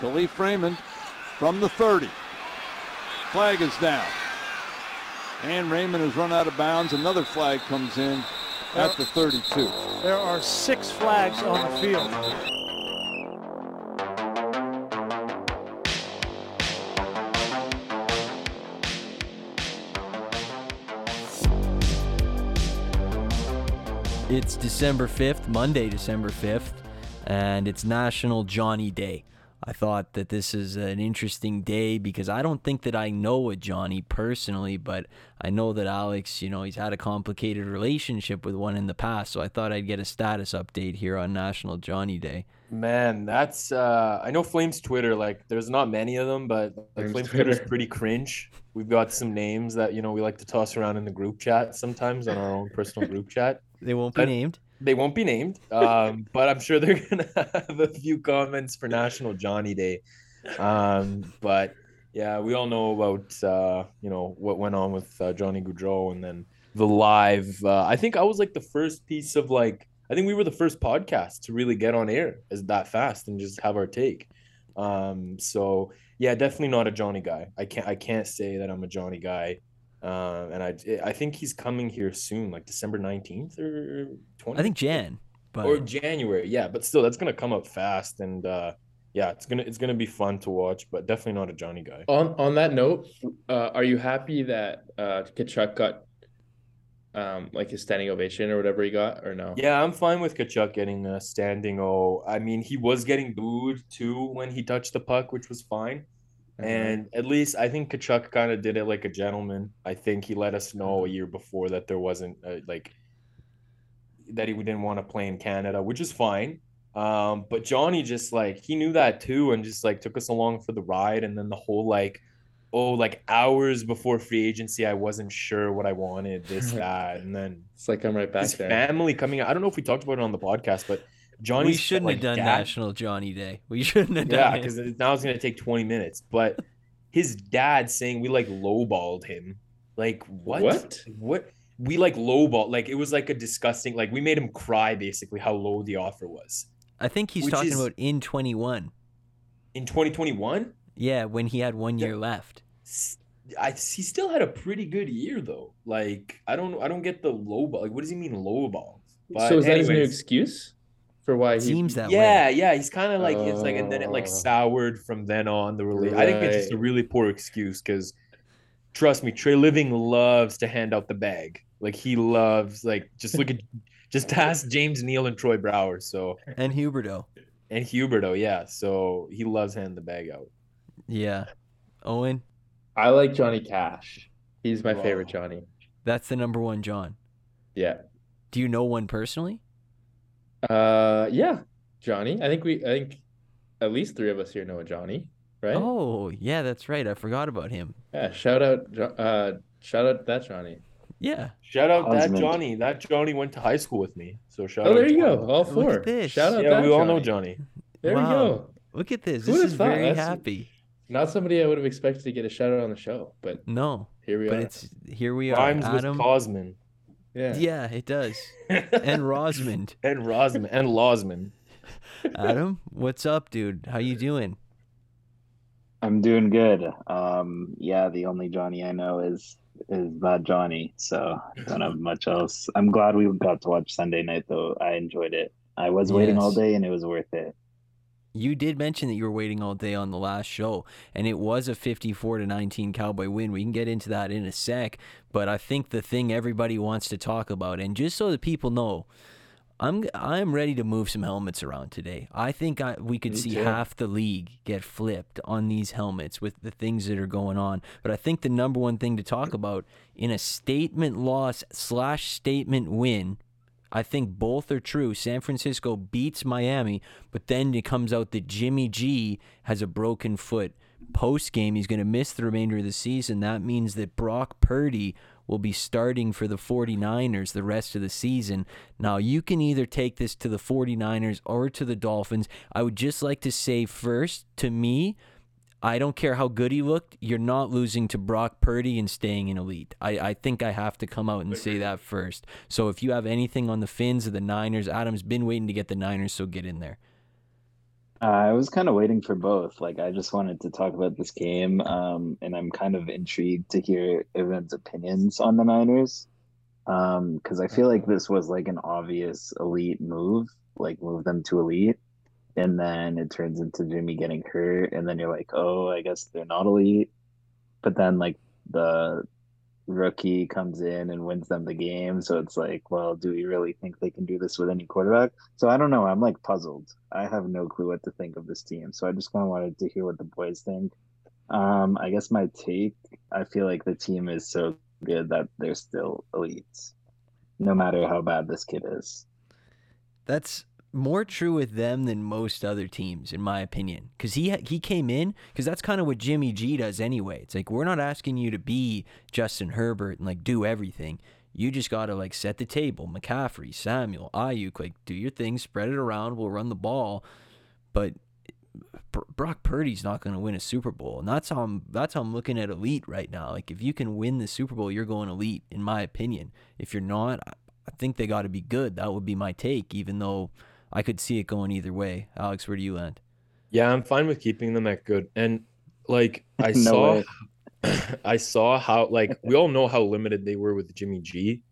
Kalif Raymond from the 30. Flag is down. And Raymond has run out of bounds. Another flag comes in at the 32. There are six flags on the field. It's December 5th, Monday, December 5th, and it's National Johnny Day. I thought that this is an interesting day because I don't think that I know a Johnny personally, but I know that Alex, you know, he's had a complicated relationship with one in the past, so I thought I'd get a status update here on National Johnny Day. Man, that's uh I know Flames Twitter, like there's not many of them, but like Flames Flames Twitter is pretty cringe. We've got some names that, you know, we like to toss around in the group chat sometimes on our own personal group chat. They won't be But- named. They won't be named, um, but I'm sure they're gonna have a few comments for National Johnny Day. Um, but yeah, we all know about uh, you know what went on with uh, Johnny Gaudreau, and then the live. Uh, I think I was like the first piece of like I think we were the first podcast to really get on air as that fast and just have our take. Um, so yeah, definitely not a Johnny guy. I can't I can't say that I'm a Johnny guy. Uh, and I I think he's coming here soon, like December 19th or 20th. I think Jan, but or January, yeah, but still that's gonna come up fast and uh yeah, it's gonna it's gonna be fun to watch, but definitely not a Johnny guy. On on that note, uh, are you happy that uh Tkachuk got um like his standing ovation or whatever he got or no? Yeah, I'm fine with Tkachuk getting a standing O. I mean, he was getting booed too when he touched the puck, which was fine. Uh-huh. And at least I think Tkachuk kind of did it like a gentleman. I think he let us know a year before that there wasn't uh like that he didn't want to play in Canada, which is fine. Um, but Johnny just like he knew that too, and just like took us along for the ride. And then the whole like, oh, like hours before free agency, I wasn't sure what I wanted, this that, and then It's like I'm right back his there. family coming out. I don't know if we talked about it on the podcast, but Johnny we shouldn't have done National Johnny Day. We shouldn't have yeah, done it. Yeah, because now it's gonna take 20 minutes. But his dad saying we like lowballed him. Like what? What? What? We like lowball. Like it was like a disgusting. Like we made him cry basically how low the offer was I think he's which talking is- about in 21. in 2021. Yeah, when he had one Yeah. year left. s- I he still had a pretty good year though. Like I don't I don't get the lowball. Like what does he mean lowball? But so is that his new excuse for why he Seems that way. yeah, yeah, he's kind of like it's like, and then it like Oh. soured from then on. The really, I think it's just a really poor excuse because, trust me, Treliving loves to hand out the bag. Like he loves, like just look at, just ask James Neal and Troy Brouwer. So And Huberdeau. and Huberdeau, yeah. So he loves handing the bag out. Yeah. Owen, I like Johnny Cash. He's my favorite Johnny. that's the number one John. Yeah. Do you know one personally? Uh yeah. Johnny. I think we I think at least three of us here know a Johnny, right? Oh, yeah, that's right. I forgot about him. Yeah, shout out uh shout out that Johnny. Yeah. Shout out that Johnny. That Johnny went to high school with me. So shout Oh, out. there you Johnny. go. All Look at four. this. Shout out Yeah, that we all know Johnny. Johnny. There we go. Look at this. Who This is thought? very That's- happy. Not somebody I would have expected to get a shout out on the show, but No, here we are. but are. it's here we are. Rhymes with Adam. Cosman. yeah. Yeah, it does. And Rosmond. and Rosman and Losman. Adam, what's up, dude? How you doing? I'm doing good. Um, yeah, the only Johnny I know is is that Johnny, so I don't have much else. I'm glad we got to watch Sunday night though. I enjoyed it. I was waiting all day and it was worth it. You did mention that you were waiting all day on the last show, and it was a 54 to 19 Cowboy win. We can get into that in a sec, but I think the thing everybody wants to talk about, and just so that people know, I'm I'm ready to move some helmets around today. I think I, we could Me see too. half the league get flipped on these helmets with the things that are going on. But I think the number one thing to talk about in a statement loss slash statement win I think both are true. San Francisco beats Miami, but then it comes out that Jimmy G has a broken foot. Post game, he's going to miss the remainder of the season. That means that Brock Purdy will be starting for the 49ers the rest of the season. Now, you can either take this to the 49ers or to the Dolphins. I would just like to say first, to me, I don't care how good he looked. You're not losing to Brock Purdy and staying in elite. I, I think I have to come out and say that first. So if you have anything on the Fins or the Niners, Adam's been waiting to get the Niners, so get in there. Uh, I was kind of waiting for both. Like, I just wanted to talk about this game, um, and I'm kind of intrigued to hear everyone's opinions on the Niners, um, because I feel like this was like an obvious elite move, like move them to elite, and then it turns into Jimmy getting hurt, and then you're like, oh, I guess they're not elite, but then like the rookie comes in and wins them the game. So it's like, well, do we really think they can do this with any quarterback? So I don't know. I'm like puzzled. I have no clue what to think of this team. So I just kind of wanted to hear what the boys think. Um, I guess my take, I feel like the team is so good that they're still elites, no matter how bad this kid is. That's more true with them than most other teams, in my opinion. Because he he came in because that's kind of what Jimmy G does anyway. It's like we're not asking you to be Justin Herbert and like do everything. You just gotta like set the table. McCaffrey, Samuel, Aiyuk, like do your thing, spread it around. We'll run the ball, but Brock Purdy's not going to win a Super Bowl, and that's how I'm. That's how I'm looking at elite right now. Like if you can win the Super Bowl, you're going elite, in my opinion. If you're not, I think they got to be good. That would be my take, even though I could see it going either way. Alex, where do you land? Yeah, I'm fine with keeping them at good. And like I No saw way. I saw how like we all know how limited they were with Jimmy G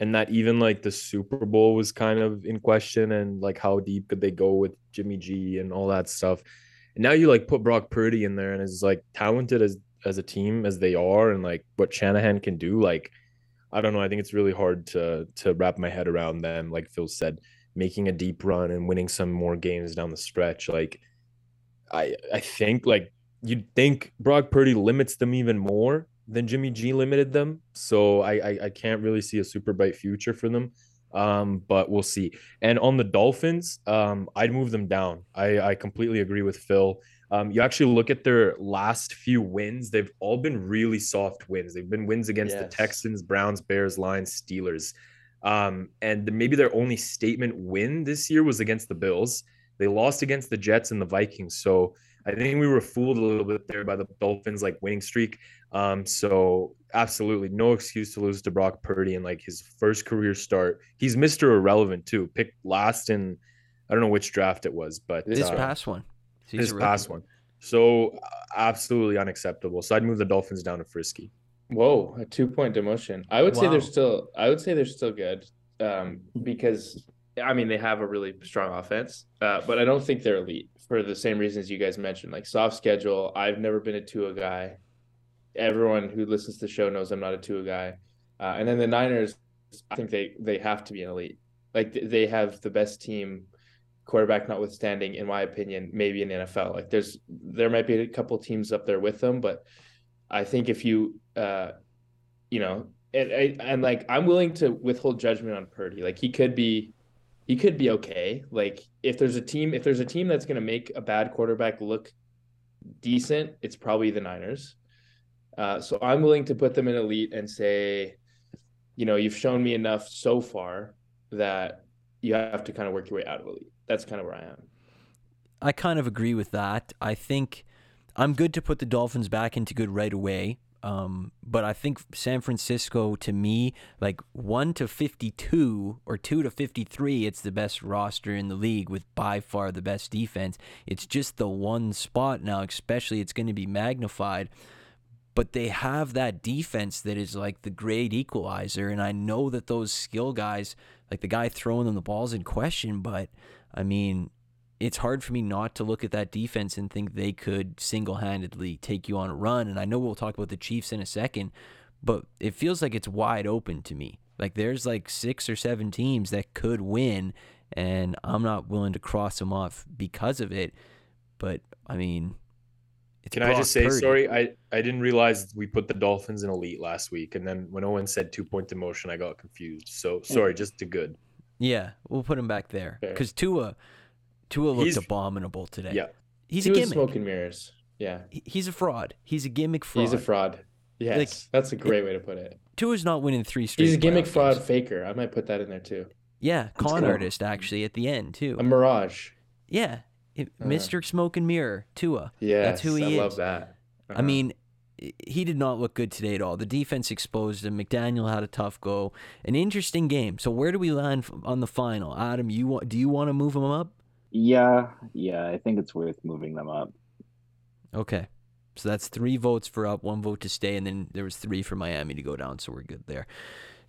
and that even like the Super Bowl was kind of in question and like how deep could they go with Jimmy G and all that stuff. And now you like put Brock Purdy in there and is like talented as as a team as they are and like what Shanahan can do like I don't know, I think it's really hard to to wrap my head around them like Phil said making a deep run and winning some more games down the stretch like I I think like you'd think Brock Purdy limits them even more than Jimmy G limited them. So I I, I can't really see a super bright future for them. Um, but we'll see. And on the Dolphins, um, I'd move them down. I, I completely agree with Phil. Um, you actually look at their last few wins, they've all been really soft wins. They've been wins against the Texans, Browns, Bears, Lions, Steelers. Um, and maybe their only statement win this year was against the Bills. They lost against the Jets and the Vikings. So I think we were fooled a little bit there by the Dolphins like winning streak. Um, so absolutely no excuse to lose to Brock Purdy in like his first career start. He's Mr. Irrelevant too. Picked last in I don't know which draft it was, but This uh, past one. He's this past one. So uh, absolutely unacceptable. So I'd move the Dolphins down to Frisky. Whoa, a two point demotion. I would say they're still I would say they're still good. Um, because I mean they have a really strong offense. Uh, but I don't think they're elite for the same reasons you guys mentioned. Like soft schedule. I've never been a Tua guy. Everyone who listens to the show knows I'm not a Tua guy. Uh, and then the Niners, I think they they have to be an elite. Like they have the best team, quarterback notwithstanding, in my opinion, maybe in the NFL. Like there's there might be a couple teams up there with them, but I think if you uh you know and and, like I'm willing to withhold judgment on Purdy. Like he could be he could be okay. Like if there's a team if there's a team that's going to make a bad quarterback look decent, it's probably the Niners. Uh, so I'm willing to put them in elite and say, you know, you've shown me enough so far that you have to kind of work your way out of elite. That's kind of where I am. I kind of agree with that. I think I'm good to put the Dolphins back into good right away. Um, but I think San Francisco, to me, like one to fifty-two or two to fifty-three, it's the best roster in the league with by far the best defense. It's just the one spot now, especially it's going to be magnified. But they have that defense that is like the great equalizer, and I know that those skill guys, like the guy throwing them the balls in question, but I mean, it's hard for me not to look at that defense and think they could single-handedly take you on a run. And I know we'll talk about the Chiefs in a second, but it feels like it's wide open to me. Like there's like six or seven teams that could win, and I'm not willing to cross them off because of it. But I mean, it's Can I just say Purdy. sorry? I, I didn't realize we put the Dolphins in elite last week, and then when Owen said two point demotion, I got confused. So sorry, just to good. Yeah, we'll put him back there because Tua, Tua looked He's- abominable today. Yeah. he's He a gimmick. smoke and mirrors. Yeah, He's a fraud. He's a gimmick fraud. he's a fraud. Yes, Like, that's a great way to put it. Tua's not winning three straight. He's a gimmick fraud games. faker. I might put that in there too. Yeah, con cool. artist actually at the end too. A mirage. yeah, it- Uh. Mr. Smoke and Mirror Tua. Yeah, That's who he is. I love that. I Uh-huh. mean, he did not look good today at all. The defense exposed him. McDaniel had a tough go. An interesting game. So where do we land on the final? Adam, you want? Do you want to move him up? Yeah, yeah, I think it's worth moving them up. Okay. So that's three votes for up, one vote to stay, and then there was three for Miami to go down, so we're good there.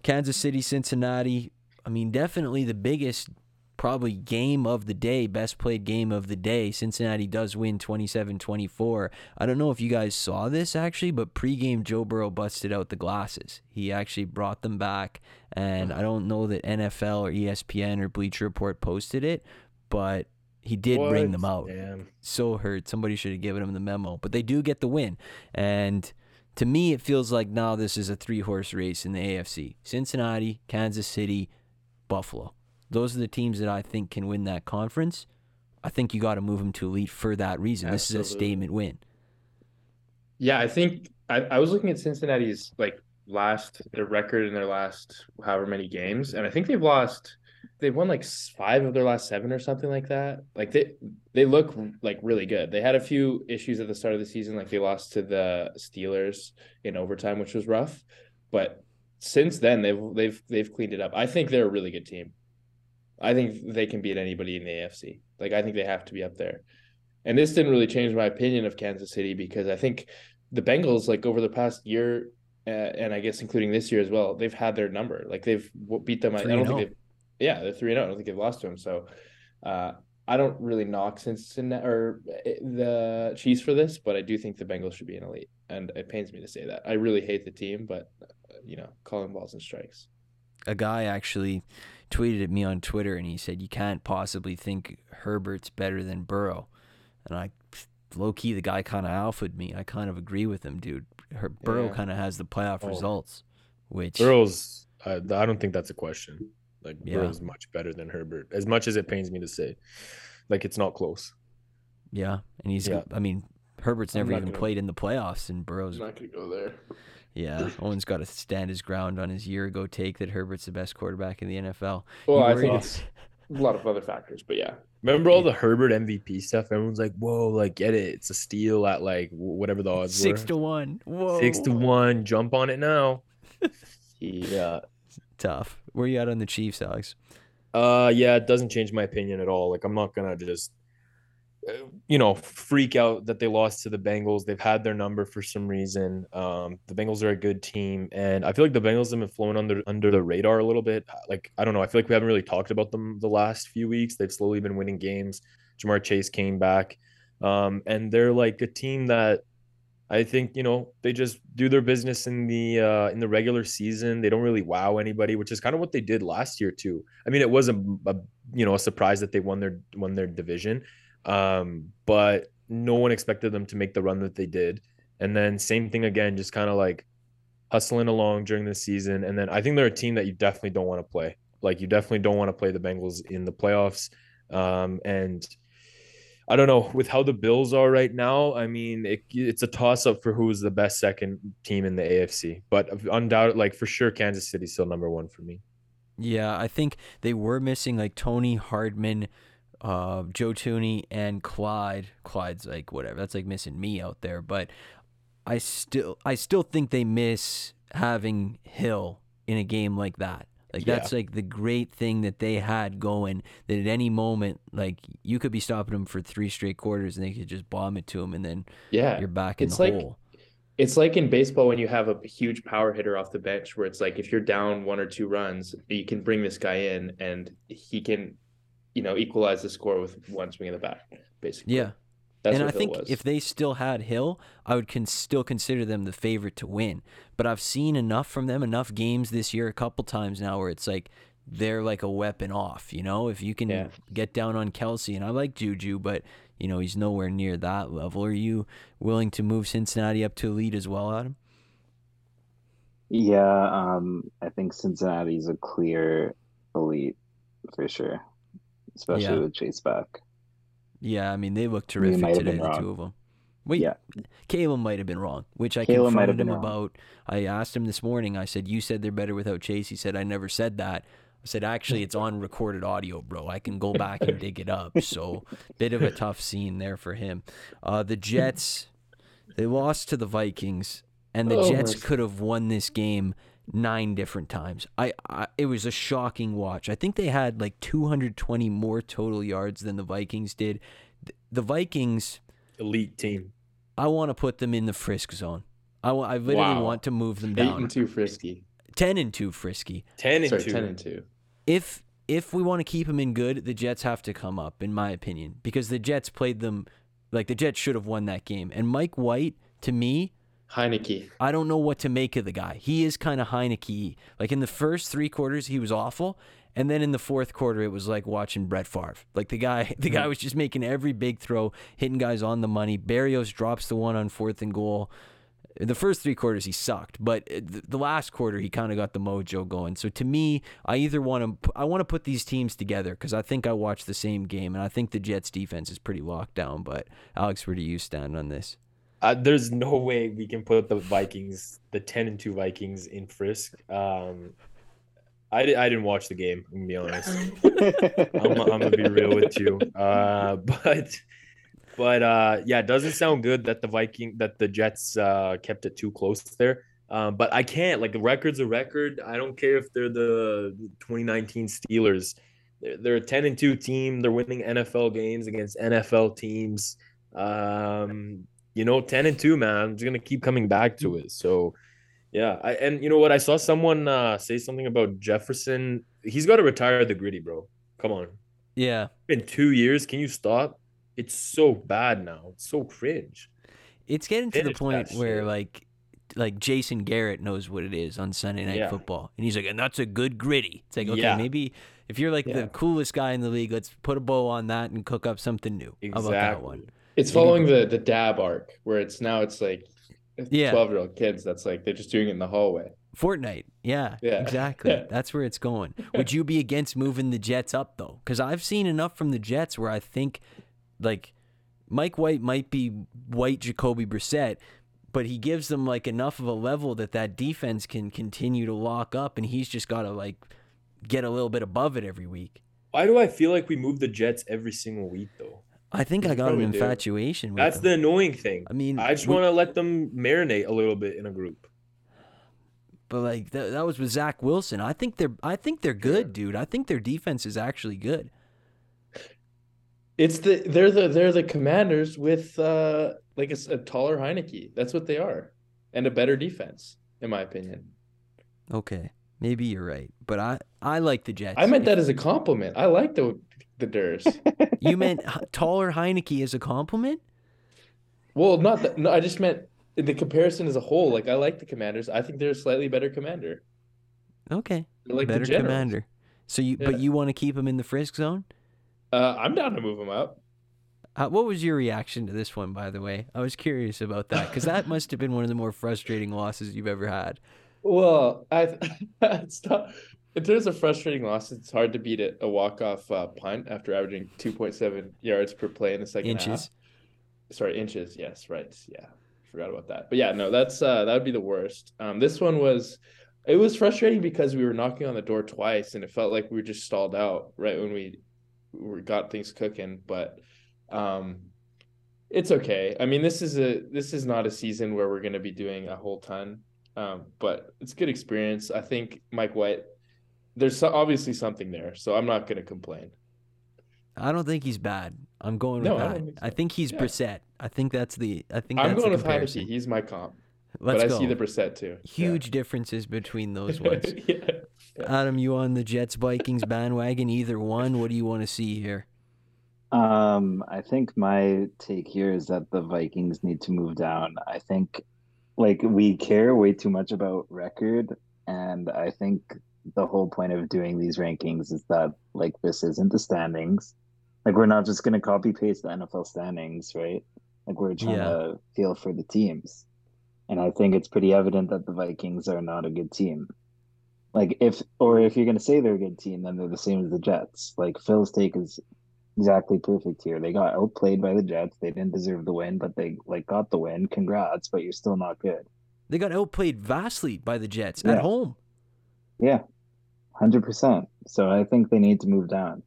Kansas City, Cincinnati. I mean, definitely the biggest, probably game of the day, best played game of the day. Cincinnati does win 27 24. I don't know if you guys saw this actually, but pregame Joe Burrow busted out the glasses. He actually brought them back, and I don't know that NFL or ESPN or Bleacher Report posted it, but he did bring them out Damn. so hurt. Somebody should have given him the memo. But they do get the win. And to me, it feels like now this is a three horse race in the AFC Cincinnati, Kansas City, Buffalo. Those are the teams that I think can win that conference. I think you got to move them to elite for that reason. This is a statement win. Yeah, I think I, I was looking at Cincinnati's like last their record in their last however many games, and I think they've lost they've won like five of their last seven or something like that. Like they they look like really good. They had a few issues at the start of the season, like they lost to the Steelers in overtime, which was rough. But since then they've they've they've cleaned it up. I think they're a really good team. I think they can beat anybody in the AFC. Like I think they have to be up there. And this didn't really change my opinion of Kansas City because I think the Bengals, like over the past year, uh, and I guess including this year as well, they've had their number. Like they've beat them. I, I don't think they've. Yeah, they're three and zero. I don't think they've lost to them. So, uh, I don't really knock Cincinnati or uh, the Chiefs for this, but I do think the Bengals should be an elite, and it pains me to say that. I really hate the team, but uh, you know, calling balls and strikes. A guy actually tweeted at me on Twitter and he said, You can't possibly think Herbert's better than Burrow. And I, low key, the guy kind of alphaed me. I kind of agree with him, dude. Her, Burrow Yeah. kind of has the playoff Oh. results, which. Burrow's. I, I don't think that's a question. Like Yeah. Burrow's much better than Herbert. As much as it pains me to say, like it's not close. Yeah, and he's. Yeah. I mean, Herbert's never even gonna- played in the playoffs, and Burrow's. not going to go there. Yeah, Owen's got to stand his ground on his year ago take that Herbert's the best quarterback in the NFL. Well, I worried think it's- it's a lot of other factors, but yeah, Remember all the Herbert MVP stuff? Everyone's like, "Whoa, like get it? It's a steal at like whatever the odds Six were. to one. Whoa. Six to one. Jump on it now." Yeah, tough. Where you at on the Chiefs, Alex? Uh, yeah, it doesn't change my opinion at all. Like, I'm not gonna just, uh, you know, freak out that they lost to the Bengals. They've had their number for some reason. Um, the Bengals are a good team, and I feel like the Bengals have been flown under under the radar a little bit. Like, I don't know. I feel like we haven't really talked about them the last few weeks. They've slowly been winning games. Ja'Marr Chase came back, um, and they're like a team that I think you know they just do their business in the uh, in the regular season. They don't really wow anybody, which is kind of what they did last year too. I mean, it was a, a you know a surprise that they won their won their division, um, but no one expected them to make the run that they did. And then same thing again, just kind of like hustling along during the season. And then I think they're a team that you definitely don't want to play. Like you definitely don't want to play the Bengals in the playoffs. Um, and I don't know with how the Bills are right now. I mean, it, it's a toss up for who's the best second team in the AFC, but undoubtedly, like for sure, Kansas City's still number one for me. Yeah, I think they were missing like Tony Hardman, uh, Joe Tooney, and Clyde. Clyde's like whatever. That's like missing me out there, but I still I still think they miss having Hill in a game like that. Like Yeah. that's like the great thing that they had going. That at any moment, like you could be stopping them for three straight quarters, and they could just bomb it to them, and then yeah, you're back in it's the like- hole. It's like in baseball when you have a huge power hitter off the bench, where it's like if you're down one or two runs, you can bring this guy in and he can, you know, equalize the score with one swing of the bat, basically. Yeah, that's and I Hill think was. if they still had Hill, I would con- still consider them the favorite to win. But I've seen enough from them, enough games this year, a couple times now, where it's like they're like a weapon off. You know, if you can Yeah. get down on Kelce, and I like Juju, but you know he's nowhere near that level. Are you willing to move Cincinnati up to elite as well, Adam? Yeah, um, I think Cincinnati's a clear elite for sure, especially Yeah. with Chase back. Yeah, I mean they look terrific today, the two of them. Wait, Yeah. Caleb might have been wrong, which I Caleb confronted him wrong. about. I asked him this morning. I said, "You said they're better without Chase." He said, "I never said that." I said, "Actually, it's on recorded audio, bro. I can go back and dig it up." So, bit of a tough scene there for him. Uh, the Jets, they lost to the Vikings, and the Oh, Jets could have won this game nine different times. I, I it was a shocking watch. I think they had like 220 more total yards than the Vikings did. The Vikings, Elite team. I want to put them in the frisk zone. I, I literally Wow. want to move them Eight down. and two frisky. 10 and 2 frisky. Ten and Sorry, two. ten and two. If if we want to keep them in good, the Jets have to come up in my opinion because the Jets played them like the Jets should have won that game. And Mike White to me, Heinicke. I don't know what to make of the guy. He is kind of Heinicke. Like in the first three quarters, he was awful, and then in the fourth quarter, it was like watching Brett Favre. Like the guy, the guy was just making every big throw, hitting guys on the money. Berrios drops the one on fourth and goal. The first three quarters he sucked, but uh, the last quarter he kind of got the mojo going. So to me, I either want to I want to put these teams together because I think I watched the same game and I think the Jets defense is pretty locked down. But Alex, where do you stand on this? Uh, there's no way we can put the Vikings, the ten and two Vikings, in Frisk. Um, I, I didn't watch the game. I'm gonna be honest. I'm, I'm gonna be real with you. Uh, but but uh, yeah, it doesn't sound good that the Viking that the Jets uh, kept it too close there. Um, but I can't like the record's a record. I don't care if they're the 2019 Steelers. They're, they're a 10 and 2 team. They're winning NFL games against NFL teams. Um, you know, 10 and 2, man. I'm just gonna keep coming back to it. So yeah, I and you know what? I saw someone uh, say something about Jefferson. He's got to retire the gritty, bro. Come on Yeah, been two years. Can you stop? It's so bad now. It's so cringe. it's getting to the Finish point where shit. like like Jason Garrett knows what it is on Sunday Night Yeah. Football, and he's like, and that's a good gritty. It's like, okay, Yeah. maybe if you're like Yeah. the coolest guy in the league, let's put a bow on that and cook up something new. How about that one? Exactly. It's following the the dab arc where it's now it's like Yeah. twelve year old kids that's like they're just doing it in the hallway. Fortnite, yeah, Yeah. exactly. Yeah. That's where it's going. Would you be against moving the Jets up though? Because I've seen enough from the Jets where I think, like, Mike White might be White Jacoby Brissett, but he gives them like enough of a level that that defense can continue to lock up, and he's just got to like get a little bit above it every week. Why do I feel like we move the Jets every single week though? I think I got an infatuation with That's them. the annoying thing. I mean, I just want to let them marinate a little bit in a group. But like that, that was with Zach Wilson. I think they're I think they're good, dude. I think their defense is actually good. It's the they're the they're the commanders with uh like a taller Heinicke. That's what they are, and a better defense, in my opinion. Okay, maybe you're right, but I I like the Jets. I meant that as a compliment. I like the the Durs. You meant taller Heinicke as a compliment? well, not that. No, I just meant the comparison as a whole. Like I like the Commanders. I think they're a slightly better commander. Okay, They're like better commander. So you, Yeah. but you want to keep him in the frisk zone? Uh, I'm down to move him up. Uh, what was your reaction to this one, by the way? I was curious about that because that must have been one of the more frustrating losses you've ever had. Well, I it's not in terms of frustrating losses. It's hard to beat it a walk off uh, punt after averaging 2.7 yards per play in the second half. Sorry, inches. Yes, right. Yeah, forgot about that. But yeah, no, that's uh, that would be the worst. Um, this one was, it was frustrating because we were knocking on the door twice, and it felt like we were just stalled out right when we, we got things cooking. But, um, it's okay. I mean, this is a this is not a season where we're going to be doing a whole ton, um, but it's good experience. I think Mike White. There's obviously something there, so I'm not going to complain. I don't think he's bad. I'm going with No, I that. don't think I think he's Yeah. Brissett. I think that's the. I think I'm that's going the with comparison. Heinicke. He's my comp, Let's but I see the Brissett too. Yeah. Huge differences between those ones. yeah. Adam, you on the Jets Vikings bandwagon? Either one. What do you want to see here? Um, I think my take here is that the Vikings need to move down. I think like we care way too much about record, and I think the whole point of doing these rankings is that like this isn't the standings. Like we're not just gonna copy paste the NFL standings, right? Like we're trying Yeah. to feel for the teams. And I think it's pretty evident that the Vikings are not a good team. Like if or if you're gonna say they're a good team, then they're the same as the Jets. Like Phil's take is exactly perfect here. They got outplayed by the Jets. They didn't deserve the win, but they like got the win. Congrats, but you're still not good. They got outplayed vastly by the Jets Yeah. at home. Yeah, hundred percent. So I think they need to move down.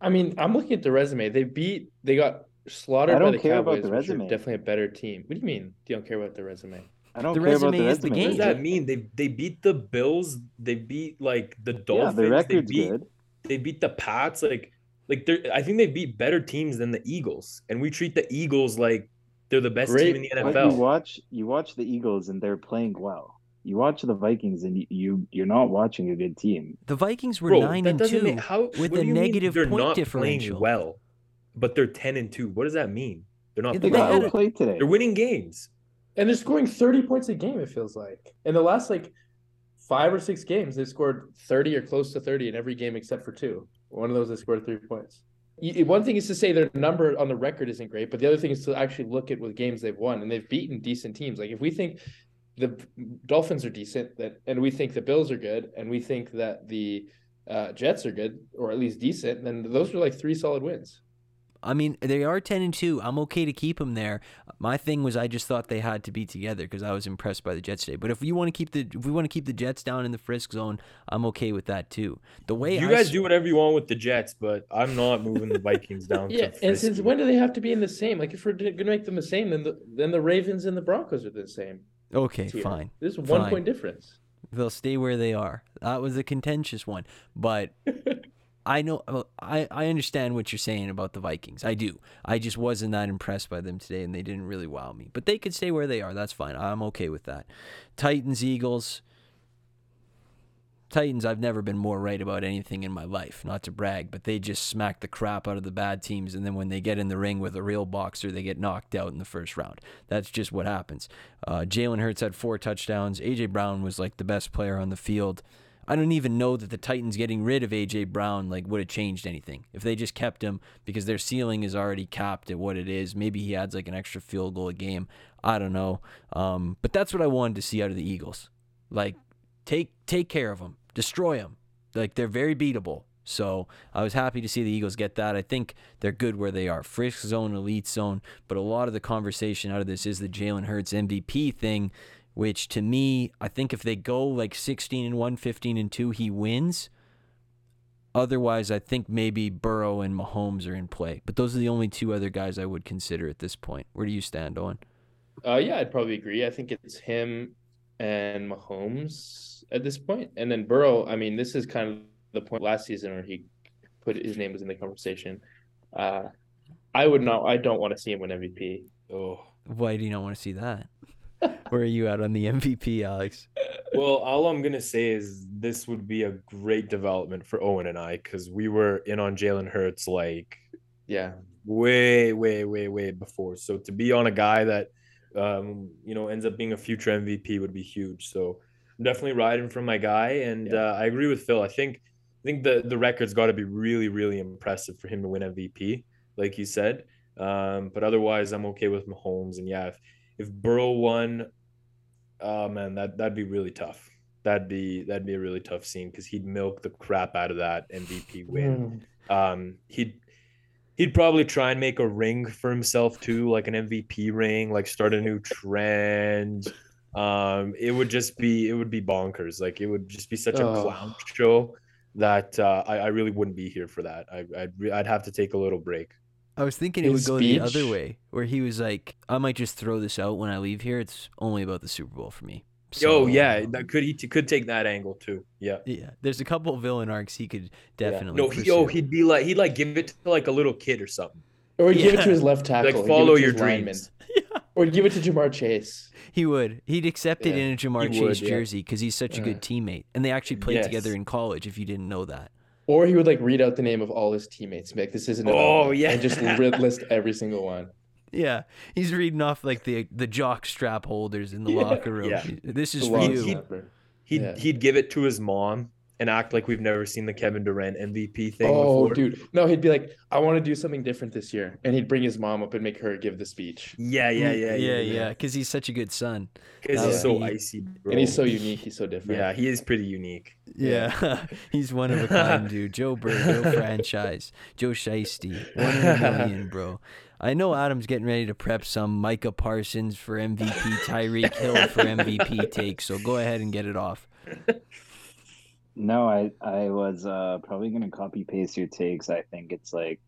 I mean, I'm looking at the resume. They beat. They got slaughtered I by don't the care about Cowboys, the which resume. definitely a better team. What do you mean? You don't care about the resume? I don't The care about the resume is the game. What does that mean? They they beat the Bills. They beat like the Yeah, Dolphins. the they beat good. they beat the Pats. Like like they're I think they beat better teams than the Eagles, and we treat the Eagles like they're the best Great- team in the But you NFL. watch you watch the Eagles and they're playing well. You watch the Vikings and you, you you're not watching a good team. The Vikings were Bro, nine and two. make, how with a do you mean negative they're point not differential. playing well, but they're ten and two. What does that mean? They're not Yeah, They They got had outplayed today. They're winning games. And they're scoring 30 points a game, it feels like. In the last like five or six games, they've scored 30 or close to 30 in every game except for two. One of those they scored three points. One thing is to say their number on the record isn't great, but the other thing is to actually look at what games they've won, and they've beaten decent teams. Like if we think the Dolphins are decent, that and we think the Bills are good, and we think that the uh, Jets are good or at least decent, then those are like three solid wins. I mean, they are ten and two. I'm okay to keep them there. My thing was, I just thought they had to be together because I was impressed by the Jets today. But if you want to keep the, if we want to keep the Jets down in the Frisk zone, I'm okay with that too. The way You I guys s- do whatever you want with the Jets, but I'm not moving the Vikings down. Yeah, to and since when do they have to be in the same? Like if we're gonna make them the same, then the then the Ravens and the Broncos are the same. Okay, tier. fine. This is one Fine. point difference. They'll stay where they are. That was a contentious one, but I know I I understand what you're saying about the Vikings. I do. I just wasn't that impressed by them today, and they didn't really wow me. But they could stay where they are. That's fine. I'm okay with that. Titans, Eagles. Titans, I've never been more right about anything in my life. Not to brag, but they just smack the crap out of the bad teams, and then when they get in the ring with a real boxer, they get knocked out in the first round. That's just what happens. Uh, Jalen Hurts had four touchdowns. AJ Brown was like the best player on the field. I don't even know that the Titans getting rid of AJ Brown like would have changed anything if they just kept him because their ceiling is already capped at what it is. Maybe he adds like an extra field goal a game. I don't know. Um, but that's what I wanted to see out of the Eagles. Like take take care of them, destroy them. Like they're very beatable. So I was happy to see the Eagles get that. I think they're good where they are, frisk zone, elite zone. But a lot of the conversation out of this is the Jalen Hurts MVP thing, which to me, I think if they go like 16 and 1, 15 and 2, he wins. Otherwise, I think maybe Burrow and Mahomes are in play. But those are the only two other guys I would consider at this point. Where do you stand, Owen? Uh, yeah, I'd probably agree. I think it's him and Mahomes at this point, and then Burrow. I mean, this is kind of the point last season where he put his name was in the conversation. Uh, I would not. I don't want to see him win MVP. Oh. Why do you not want to see that? Where are you at on the MVP, Alex? Well, all I'm gonna say is this would be a great development for Owen and I because we were in on Jalen Hurts like Yeah, way, way, way, way before. So to be on a guy that um, you know ends up being a future MVP would be huge. So I'm definitely riding for my guy, and Yeah. uh, I agree with Phil. I think I think the the record's got to be really, really impressive for him to win MVP, like you said. Um, but otherwise, I'm okay with Mahomes, and yeah, if if Burrow won, oh man, that that'd be really tough. That'd be that'd be a really tough scene because he'd milk the crap out of that MVP win um he'd he'd probably try and make a ring for himself too like an mvp ring like start a new trend um it would just be it would be bonkers like it would just be such a Oh. clown show that uh, I, I really wouldn't be here for that I, I'd re- I'd have to take a little break I was thinking it would His go the other way, where he was like, "I might just throw this out when I leave here. It's only about the Super Bowl for me." Oh So, yeah um, that could he t- could take that angle too yeah yeah. There's a couple of villain arcs he could Yeah. definitely. no he, oh he'd be like he'd like give it to like a little kid or something or he'd give it to his left tackle. like follow your his lineman. dreams or give it to Ja'Marr Chase. He would. He'd accept it in a Ja'Marr he Chase would, jersey because he's such a good uh. teammate, and they actually played together in college. If you didn't know that. Or he would like read out the name of all his teammates. and be Like this isn't. Oh, yeah. and just list every single one. Yeah, he's reading off like the the jock strap holders in the Yeah. locker room. Yeah. This is The for you. He- snapper. he'd Yeah. he'd give it to his mom and act like we've never seen the Kevin Durant MVP thing Oh, before. dude. No, he'd be like, I want to do something different this year. And he'd bring his mom up and make her give the speech. Yeah, yeah, yeah, yeah, yeah. Because he's such a good son. Because he's so be- icy, bro. And he's so unique. He's so different. yeah, he is pretty unique. Yeah, he's one of a kind, dude. Joe Burrow franchise, Joe Shiesty, one in a million, bro. I know Adam's getting ready to prep some Micah Parsons for MVP, Tyreek Hill for MVP take, so go ahead and get it off. No, I I was uh probably gonna copy paste your takes. I think it's like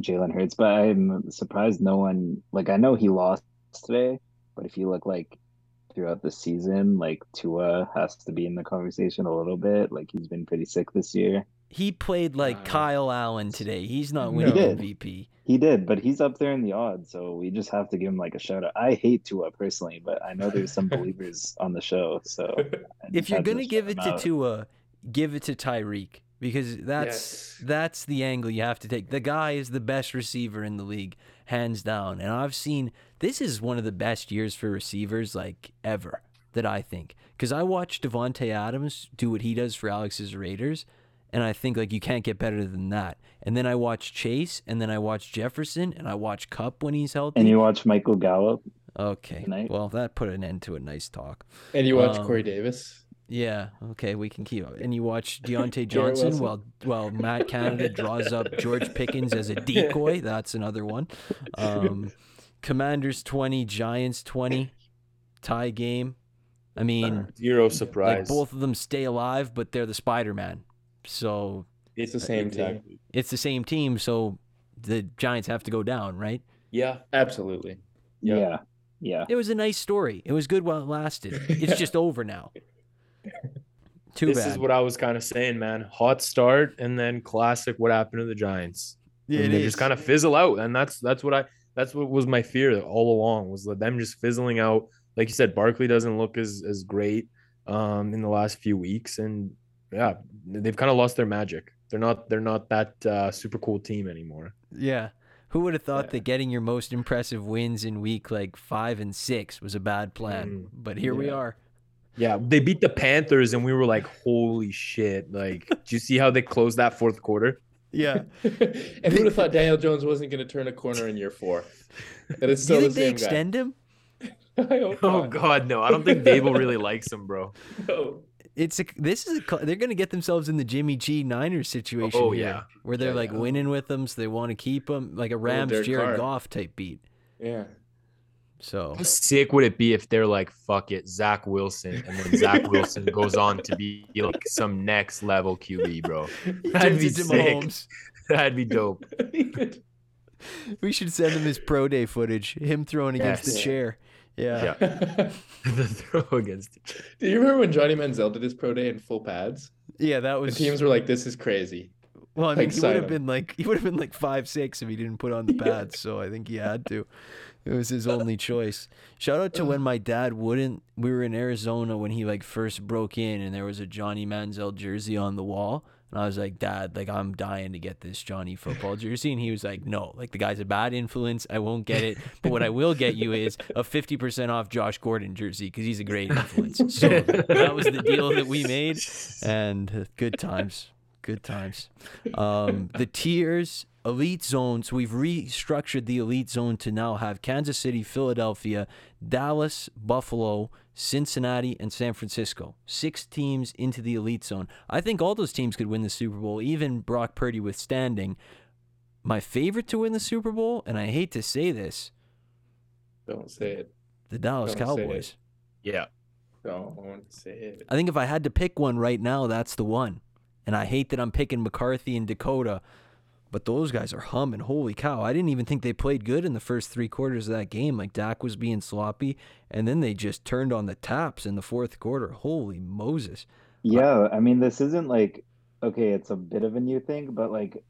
Jalen Hurts, but I'm surprised no one like I know he lost today, but if you look like throughout the season, like Tua has to be in the conversation a little bit. Like he's been pretty sick this year. He played like Uh, Kyle Allen today. He's not winning did. MVP. He did, but he's up there in the odds, so we just have to give him like a shout out. I hate Tua personally, but I know there's some believers on the show, so If you're had to gonna give it to out. Tua, give it to Tyreek because that's Yes. that's the angle you have to take. The guy is the best receiver in the league, hands down. And I've seen this is one of the best years for receivers like ever that I think. Because I watched Davante Adams do what he does for Alex's Raiders, and I think like you can't get better than that. And then I watch Chase, and then I watch Jefferson, and I watch Kupp when he's healthy. And you watch Michael Gallup. okay, tonight? well that put an end to a nice talk. And you watch Um, Corey Davis. Yeah, okay, we can keep. And you watch Diontae Johnson Wilson. while while Matt Canada draws up George Pickens as a decoy. That's another one. Um, Commanders twenty, Giants twenty, tie game. I mean, Zero surprise. like both of them stay alive, but they're the Spider Man. So It's the same team. It's the same team. So the Giants have to go down, right? Yeah. Absolutely. Yeah. Yeah. Yeah. It was a nice story. It was good while it lasted. It's just over now. Too this bad. This is what I was kind of saying, man. Hot start and then classic. What happened to the Giants? Yeah, And it they just kind of fizzle out, and that's that's what I that's what was my fear all along was that them just fizzling out. Like you said, Barkley doesn't look as as great um in the last few weeks, and yeah, they've kind of lost their magic. They're not they're not that uh, super cool team anymore. Yeah. Who would have thought Yeah. that getting your most impressive wins in week like five and six was a bad plan? Mm. But here we are. Yeah, they beat the Panthers, and we were like, "Holy shit!" Like, do you see how they closed that fourth quarter? Yeah. and who'd have thought Daniel Jones wasn't going to turn a corner in year four? That is Do you still think the they same extend him? guy. I hope Oh not. God, no! I don't think Daboll really likes him, bro. No. It's a, this is a, they're going to get themselves in the Jimmy G Niners situation Oh, here, yeah. where they're Yeah, like yeah. winning with them, so they want to keep them like a Rams Derek Jared Carr. Goff type beat. Yeah. So How sick would it be if they're like, fuck it, Zach Wilson, and then Zach Wilson goes on to be like some next level QB, bro. That'd be sick. That'd be dope. We should send him his pro day footage, him throwing against the Yes. chair. Yeah. Yeah. the throw against the Do you remember when Johnny Manziel did his pro day in full pads? Yeah, that was. The teams were like, "This is crazy." Well, I mean, Like, he would have been like he would have been like five six if he didn't put on the Yeah. pads. So I think he had to. It was his only choice. Shout out to when my dad wouldn't. We were in Arizona when he like first broke in, and there was a Johnny Manziel jersey on the wall. And I was like, Dad, like I'm dying to get this Johnny football jersey. And he was like, No, like the guy's a bad influence. I won't get it. But what I will get you is a 50% off Josh Gordon jersey because he's a great influence. So that was the deal that we made. And uh, good times. Good times. Um, the tiers, elite zones. We've restructured the elite zone to now have Kansas City, Philadelphia, Dallas, Buffalo, Cincinnati, and San Francisco. Six teams into the elite zone. I think all those teams could win the Super Bowl, even Brock Purdy withstanding. My favorite to win the Super Bowl, and I hate to say this, Don't say it. the Dallas Don't. Cowboys. Yeah. Don't say it. I think if I had to pick one right now, that's the one. And I hate that I'm picking McCarthy and Dakota, but those guys are humming. Holy cow. I didn't even think they played good in the first three quarters of that game. Like Dak was being sloppy, and then they just turned on the taps in the fourth quarter. Holy Moses. Yeah, I mean, this isn't like, okay, it's a bit of a new thing, but like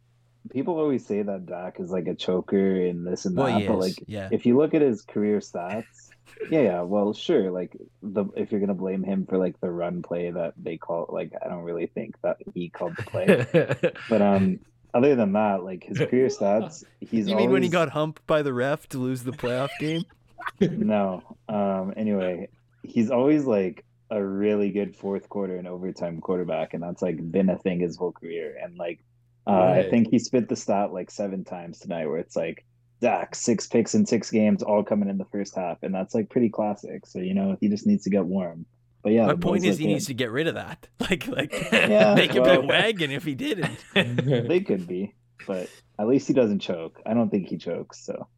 people always say that Dak is like a choker and this and that, but like yeah. if you look at his career stats, yeah, yeah, well, sure, like the if you're gonna blame him for like the run play that they call, like I don't really think that he called the play, but um, other than that, like his career stats, he's you mean when he got humped by the ref to lose the playoff game? no. Um. Anyway, he's always like a really good fourth quarter and overtime quarterback, and that's like been a thing his whole career. And like, uh, I think he spit the stat like seven times tonight, where it's like Dak six picks in six games, all coming in the first half, and that's like pretty classic. So you know he just needs to get warm. But yeah, My point is he needs to get rid of that. Like, like Yeah, make him a well- wagon if he didn't. They could be, but at least he doesn't choke. I don't think he chokes. So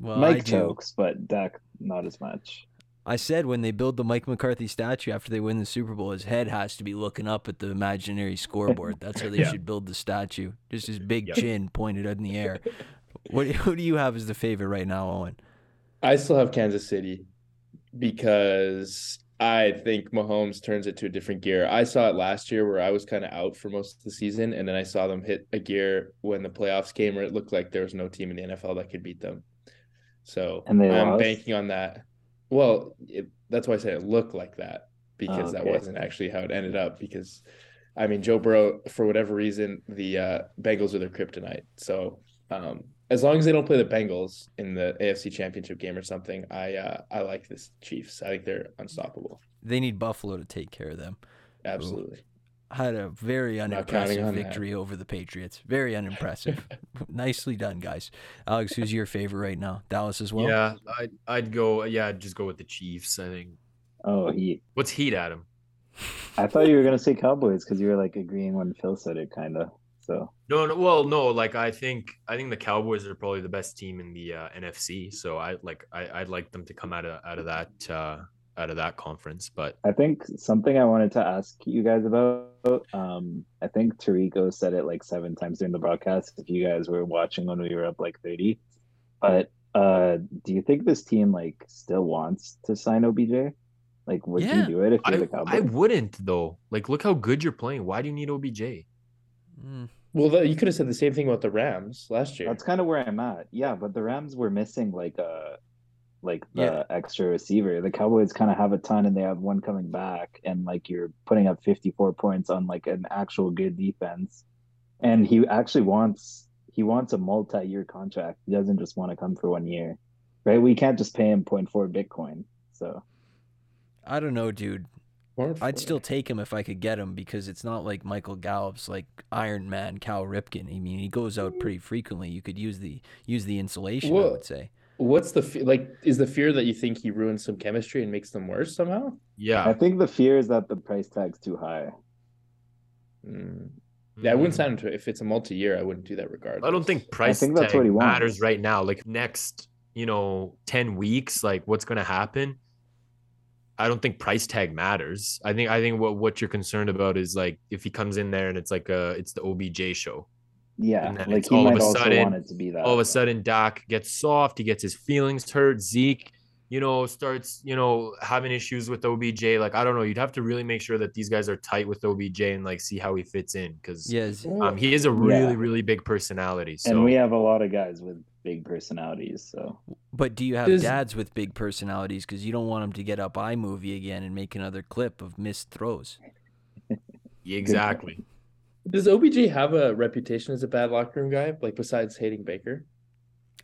Well, I Mike do. chokes, but Dak not as much. I said when they build the Mike McCarthy statue after they win the Super Bowl, his head has to be looking up at the imaginary scoreboard. That's how they Yeah. should build the statue. Just his big Yep. chin pointed up in the air. What who do you have as the favorite right now, Owen? I still have Kansas City because I think Mahomes turns it to a different gear. I saw it last year where I was kind of out for most of the season, and then I saw them hit a gear when the playoffs came where it looked like there was no team in the NFL that could beat them. So I'm lost? banking on that. Well, it, that's why I said it looked like that because that Okay. wasn't actually how it ended up. Because I mean, Joe Burrow, for whatever reason, the uh, Bengals are their kryptonite. So um, as long as they don't play the Bengals in the AFC Championship game or something, I uh, I like this Chiefs. I think they're unstoppable. They need Buffalo to take care of them. Absolutely. Had a very unimpressive on that. victory over the Patriots. Very unimpressive. Nicely done, guys. Alex, who's your favorite right now? Dallas as well. yeah, I'd I'd go. Yeah, I'd just go with the Chiefs. I think. Oh, he. What's Heat, Adam? I thought you were gonna say Cowboys because you were like agreeing when Phil said it, kind of. So No, no. Well, no. Like I think I think the Cowboys are probably the best team in the uh, NFC. So I like I, I'd like them to come out of out of that uh, out of that conference. But I think something I wanted to ask you guys about. Um, I think Tirico said it like seven times during the broadcast. If you guys were watching when we were up like thirty, but uh, do you think this team like still wants to sign OBJ? Like, would Yeah, you do it if you're I the Cowboys? I wouldn't though. Like look how good you're playing. Why do you need OBJ? Mm, Well, the, you could have said the same thing about the Rams last year. That's kind of where I'm at. Yeah, but the Rams were missing like a like the Yeah. extra receiver. The Cowboys kind of have a ton and they have one coming back and like you're putting up 54 points on like an actual good defense. And he actually wants he wants a multi-year contract. He doesn't just want to come for one year. Right? We can't just pay him 0.4 Bitcoin. So I don't know, dude. Or I'd still take him if I could get him because it's not like Michael Gallup's like Iron Man Cal Ripken. I mean, he goes out pretty frequently. You could use the use the insulation. I would say. What's the fe- like? Is the fear that you think he ruins some chemistry and makes them worse somehow? Yeah, I think the fear is that the price tag's too high. Mm. Yeah, I wouldn't sign him to if it's a multi-year. I wouldn't do that regardless. I don't think price think tag what he wants. matters right now. Like next, you know, 10 weeks, like what's gonna happen? I don't think price tag matters. I think I think what, what you're concerned about is like if he comes in there and it's like a it's the OBJ show. Yeah, And like he all of a also sudden- want it to be that. All of a sudden Dak gets soft, he gets his feelings hurt. Zeke, you know, starts, you know, having issues with OBJ. Like, I don't know. You'd have to really make sure that these guys are tight with OBJ and like see how he fits in because Yes. um, he is a really, Yeah. really big personality. So and we have a lot of guys with big personalities, so But do you have Does- dads with big personalities? Because you don't want them to get up iMovie again and make another clip of missed throws. exactly. Does OBJ have a reputation as a bad locker room guy? Like besides hating Baker?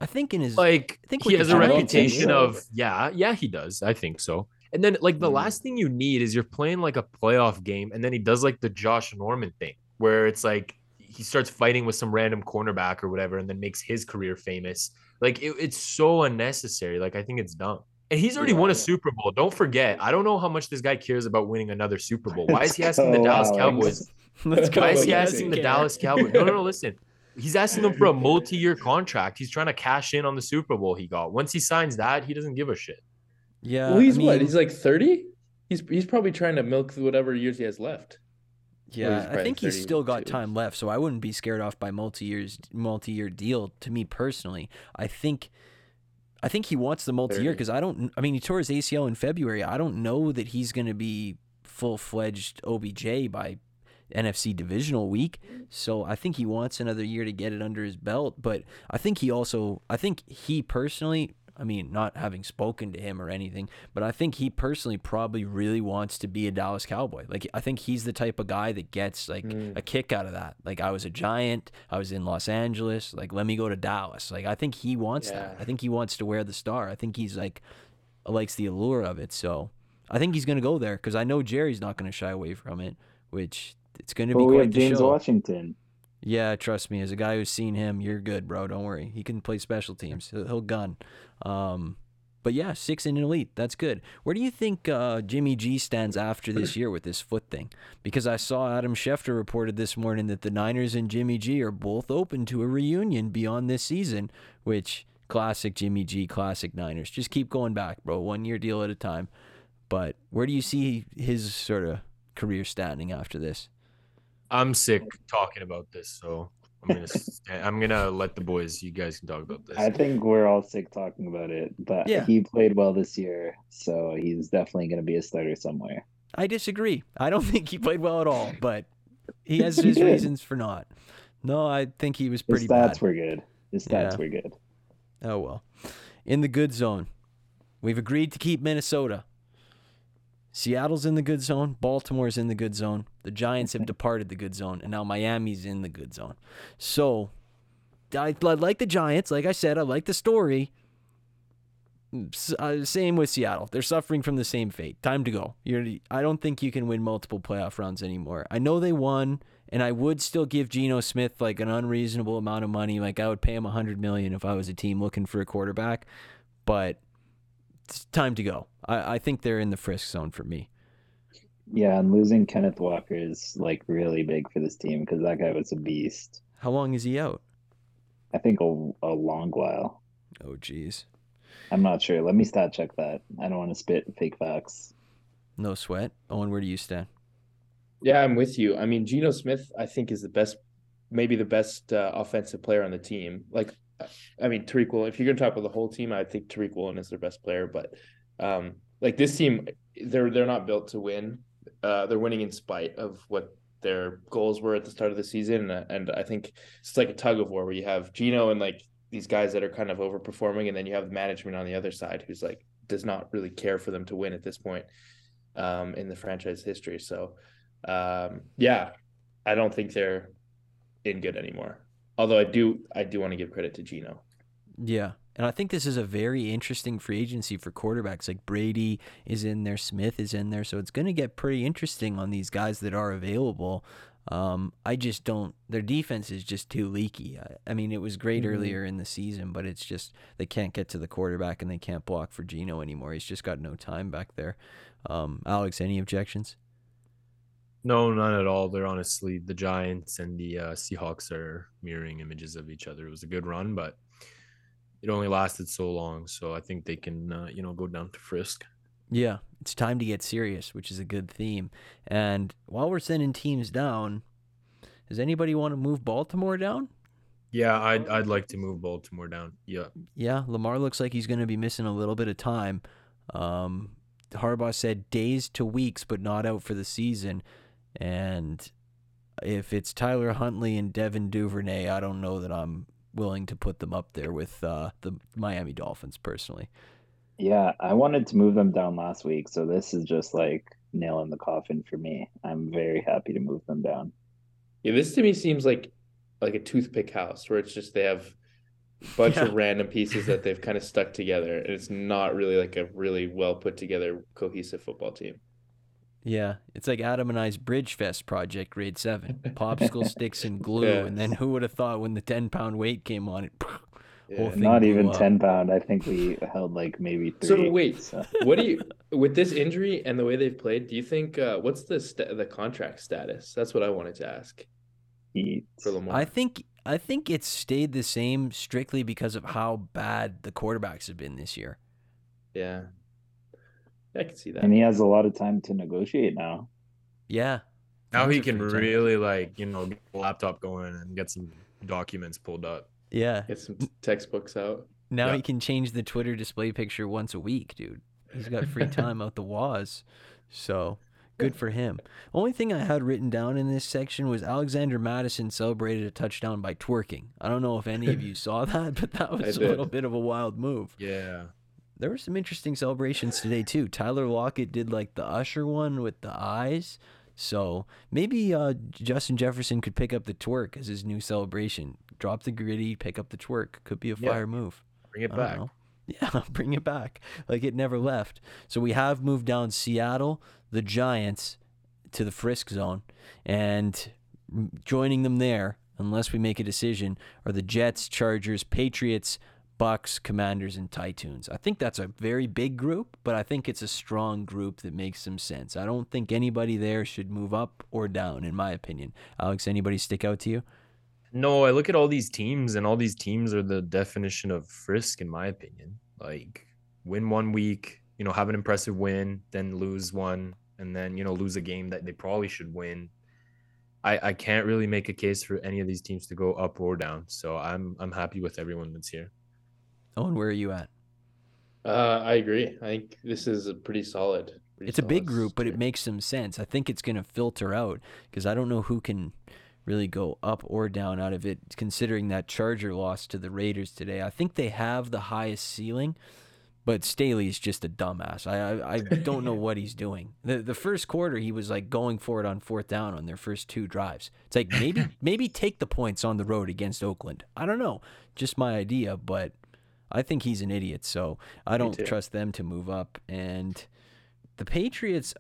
I think in his like I think he has a I don't Giants- think reputation of yeah yeah he does i think so and then like the Mm. last thing you need is you're playing like a playoff game and then he does like the josh norman thing where it's like he starts fighting with some random cornerback or whatever and then makes his career famous like it, it's so unnecessary like i think it's dumb and he's already won a Yeah. super bowl don't forget i don't know how much this guy cares about winning another super bowl why is he asking the dallas cowboys Let's go. why is he asking the. Dallas Cowboys? No, no, no. Listen, he's asking them for a multi-year contract. He's trying to cash in on the Super Bowl he got. Once he signs that, he doesn't give a shit. Yeah. well, he's I what? He's like thirty. He's he's probably trying to milk whatever years he has left. Yeah, I think he's still got time left, so I wouldn't be scared off by multi years multi year deal. To me personally, I think, I think he wants the multi year because I don't. I mean, he tore his ACL in February. I don't know that he's going to be full fledged OBJ by NFC divisional week. So I think he wants another year to get it under his belt. But I think he also, I think he personally. I mean, not having spoken to him or anything, but I think he personally probably really wants to be a Dallas Cowboy. Like, I think he's the type of guy that gets like Mm. a kick out of that. Like, I was a giant, I was in Los Angeles. Like, let me go to Dallas. Like, I think he wants that. I think he wants to wear the star. I think he's like likes the allure of it. So I think he's gonna go there because I know Jerry's not gonna shy away from it. Which it's gonna be we quite James show. Washington. Yeah, trust me. As a guy who's seen him, you're good, bro. Don't worry. He can play special teams. He'll, he'll gun. Um, but yeah, six in elite. That's good. Where do you think uh, Jimmy G stands after this year with this foot thing? Because I saw Adam Schefter reported this morning that the Niners and Jimmy G are both open to a reunion beyond this season, which classic Jimmy G, classic Niners. Just keep going back, bro. One year deal at a time. But where do you see his sort of career standing after this? I'm sick talking about this, so I'm gonna st- I'm gonna let the boys. You guys can talk about this. I think we're all sick talking about it, but Yeah. he played well this year, so he's definitely going to be a starter somewhere. I disagree. I don't think he played well at all, but he has his did. reasons for not. No, I think he was pretty. His stats bad. were good. His stats Yeah. were good. Oh well. In the good zone. We've agreed to keep Minnesota. Seattle's in the good zone. Baltimore's in the good zone. The Giants have departed the good zone, and now Miami's in the good zone. So, I, I like the Giants. Like I said, I like the story. Uh, same with Seattle. They're suffering from the same fate. Time to go. You're, I don't think you can win multiple playoff rounds anymore. I know they won, and I would still give Geno Smith like an unreasonable amount of money. Like I would pay him a hundred million if I was a team looking for a quarterback. But it's time to go. I, I think they're in the frisk zone for me. Yeah, and losing Kenneth Walker is like really big for this team because that guy was a beast. How long is he out? I think a, a long while. Oh, jeez. I'm not sure. Let me stat check that. I don't want to spit fake facts. No sweat. Owen, where do you stand? Yeah, I'm with you. I mean, Geno Smith, I think, is the best, maybe the best uh, offensive player on the team. Like, I mean, Tariq Woolen. If you're going to talk about the whole team, I think Tariq Woolen is their best player. But um, like this team, they're they're not built to win. Uh, they're winning in spite of what their goals were at the start of the season, and, and I think it's like a tug of war where you have Geno and like these guys that are kind of overperforming, and then you have the management on the other side who's like does not really care for them to win at this point um, in the franchise history. So um, yeah, I don't think they're in good anymore. Although I do, I do want to give credit to Geno. Yeah. And I think this is a very interesting free agency for quarterbacks. Like Brady is in there, Smith is in there. So it's going to get pretty interesting on these guys that are available. Um, I just don't, their defense is just too leaky. I, I mean, it was great Mhm. earlier in the season, but it's just, they can't get to the quarterback and they can't block for Geno anymore. He's just got no time back there. Um, Alex, any objections? No, none at all. They're honestly the Giants and the uh, Seahawks are mirroring images of each other. It was a good run, but it only lasted so long. So I think they can, uh, you know, go down to Frisk. Yeah, it's time to get serious, which is a good theme. And while we're sending teams down, does anybody want to move Baltimore down? Yeah, I'd I'd like to move Baltimore down. Yeah, Yeah, Lamar looks like he's going to be missing a little bit of time. Um, Harbaugh said days to weeks, but not out for the season. And if it's Tyler Huntley and Devin Duvernay, I don't know that I'm willing to put them up there with uh, the Miami Dolphins personally. Yeah, I wanted to move them down last week, so this is just like nail in the coffin for me. I'm very happy to move them down. Yeah, this to me seems like like a toothpick house where it's just they have a bunch Yeah. of random pieces that they've kind of stuck together, and it's not really like a really well put together cohesive football team. Yeah, it's like Adam and I's Bridge Fest project, grade seven. Popsicle sticks and glue, Yeah. and then who would have thought when the ten pound weight came on it? Whole Yeah. thing Not even up. 10 pound. I think we held like maybe three. So wait, so- what do you with this injury and the way they've played? Do you think uh, what's the sta- the contract status? That's what I wanted to ask He- for Lamar. I think I think it's stayed the same strictly because of how bad the quarterbacks have been this year. yeah, I can see that. and he has a lot of time to negotiate now. Yeah. now he can free time. really like you know get the laptop going and get some documents pulled up. Yeah. Get some textbooks out. Now Yeah. he can change the Twitter display picture once a week, dude. He's got free time out the waz. So good for him. Only thing I had written down in this section was Alexander Mattison celebrated a touchdown by twerking. I don't know if any of you saw that, but that was a did. little bit of a wild move. Yeah, There were some interesting celebrations today too. Tyler Lockett did like the Usher one with the eyes. So maybe uh, Justin Jefferson could pick up the twerk as his new celebration. Drop the Griddy, pick up the twerk. Could be a Yeah. fire move. bring it I back. Yeah, bring it back. Like it never left. So we have moved down Seattle, the Giants, to the Frisk zone. And joining them there, unless we make a decision, are the Jets, Chargers, Patriots, Bucks, Commanders, and Titans. I think that's a very big group, but I think it's a strong group that makes some sense. I don't think anybody there should move up or down, in my opinion. Alex, anybody stick out to you? No, I look at all these teams, and all these teams are the definition of frisk, in my opinion. Like win one week, you know, have an impressive win, then lose one, and then you know lose a game that they probably should win. I, I can't really make a case for any of these teams to go up or down. So I'm I'm happy with everyone that's here. Owen, where are you at? Uh, I agree. I think this is a pretty solid. pretty It's a big group, but it makes some sense. I think it's going to filter out because I don't know who can really go up or down out of it, considering that Charger loss to the Raiders today. I think they have the highest ceiling, but Staley is just a dumbass. I I, I don't know what he's doing. The the first quarter he was like going for it on fourth down on their first two drives. It's like maybe maybe take the points on the road against Oakland. I don't know, just my idea, but I think he's an idiot. So I don't trust them to move up and. The Patriots,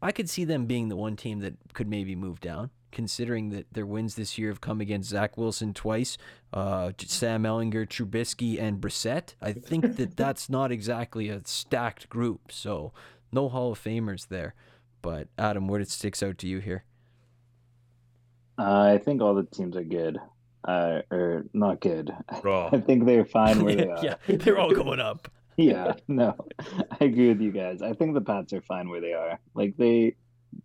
I could see them being the one team that could maybe move down, considering that their wins this year have come against Zach Wilson twice, uh, Sam Ehlinger, Trubisky, and Brissett. I think that that's not exactly a stacked group, so no Hall of Famers there. But Adam, what sticks out to you here? Uh, I think all the teams are good, uh, or not good. Bro. I think they're fine where they are. yeah, they're all going up. yeah, no, I agree with you guys. I think the Pats are fine where they are. Like they,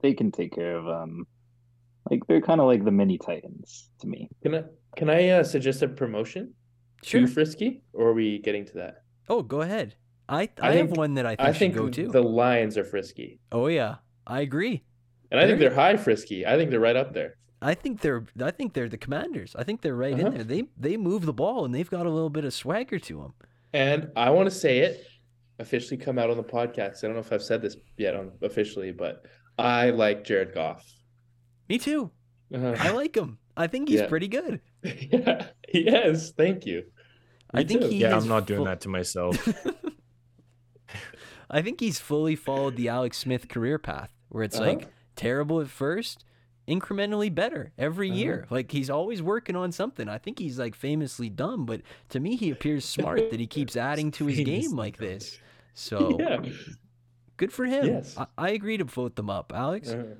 they can take care of um, like they're kind of like the mini Titans to me. Can I can I uh, suggest a promotion? Sure. Too frisky, or are we getting to that? Oh, go ahead. I I, I have one that I think I think go too. the Lions are frisky, Oh yeah, I agree. and I think They're- they're high frisky. I think they're right up there. I think they're I think they're the Commanders. I think they're right Uh-huh. in there. They they move the ball and they've got a little bit of swagger to them. And I want to say it officially come out on the podcast. I don't know if I've said this yet on officially, but I like Jared Goff. Me too. Uh, I like him. I think he's Yeah. pretty good. yeah, yes, thank you. I think too. he Yeah, has I'm not doing full- that to myself. I think he's fully followed the Alex Smith career path, where it's Uh-huh. like terrible at first, incrementally better every Uh-huh. year. Like he's always working on something. I think he's like famously dumb, but to me he appears smart that he keeps adding to his game like this. So yeah. good for him. Yes. I, I agree to vote them up, Alex. Uh,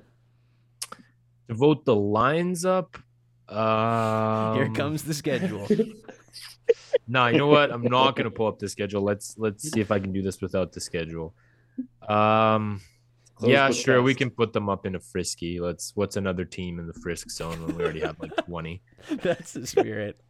to vote the Lions up. Um, Here comes the schedule. Nah, you know what? I'm not gonna pull up the schedule. Let's let's see if I can do this without the schedule. Um, Close yeah, book sure. We can put them up in a frisky. Let's. What's another team in the frisk zone when we already have like 20? That's the spirit.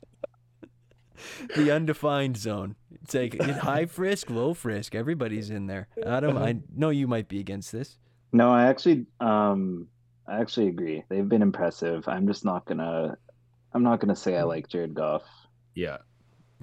the undefined zone. It's like in high frisk, low frisk. Everybody's in there. Adam, I know you might be against this. No, I actually, um, I actually agree. They've been impressive. I'm just not gonna, I'm not gonna say I like Jared Goff. Yeah.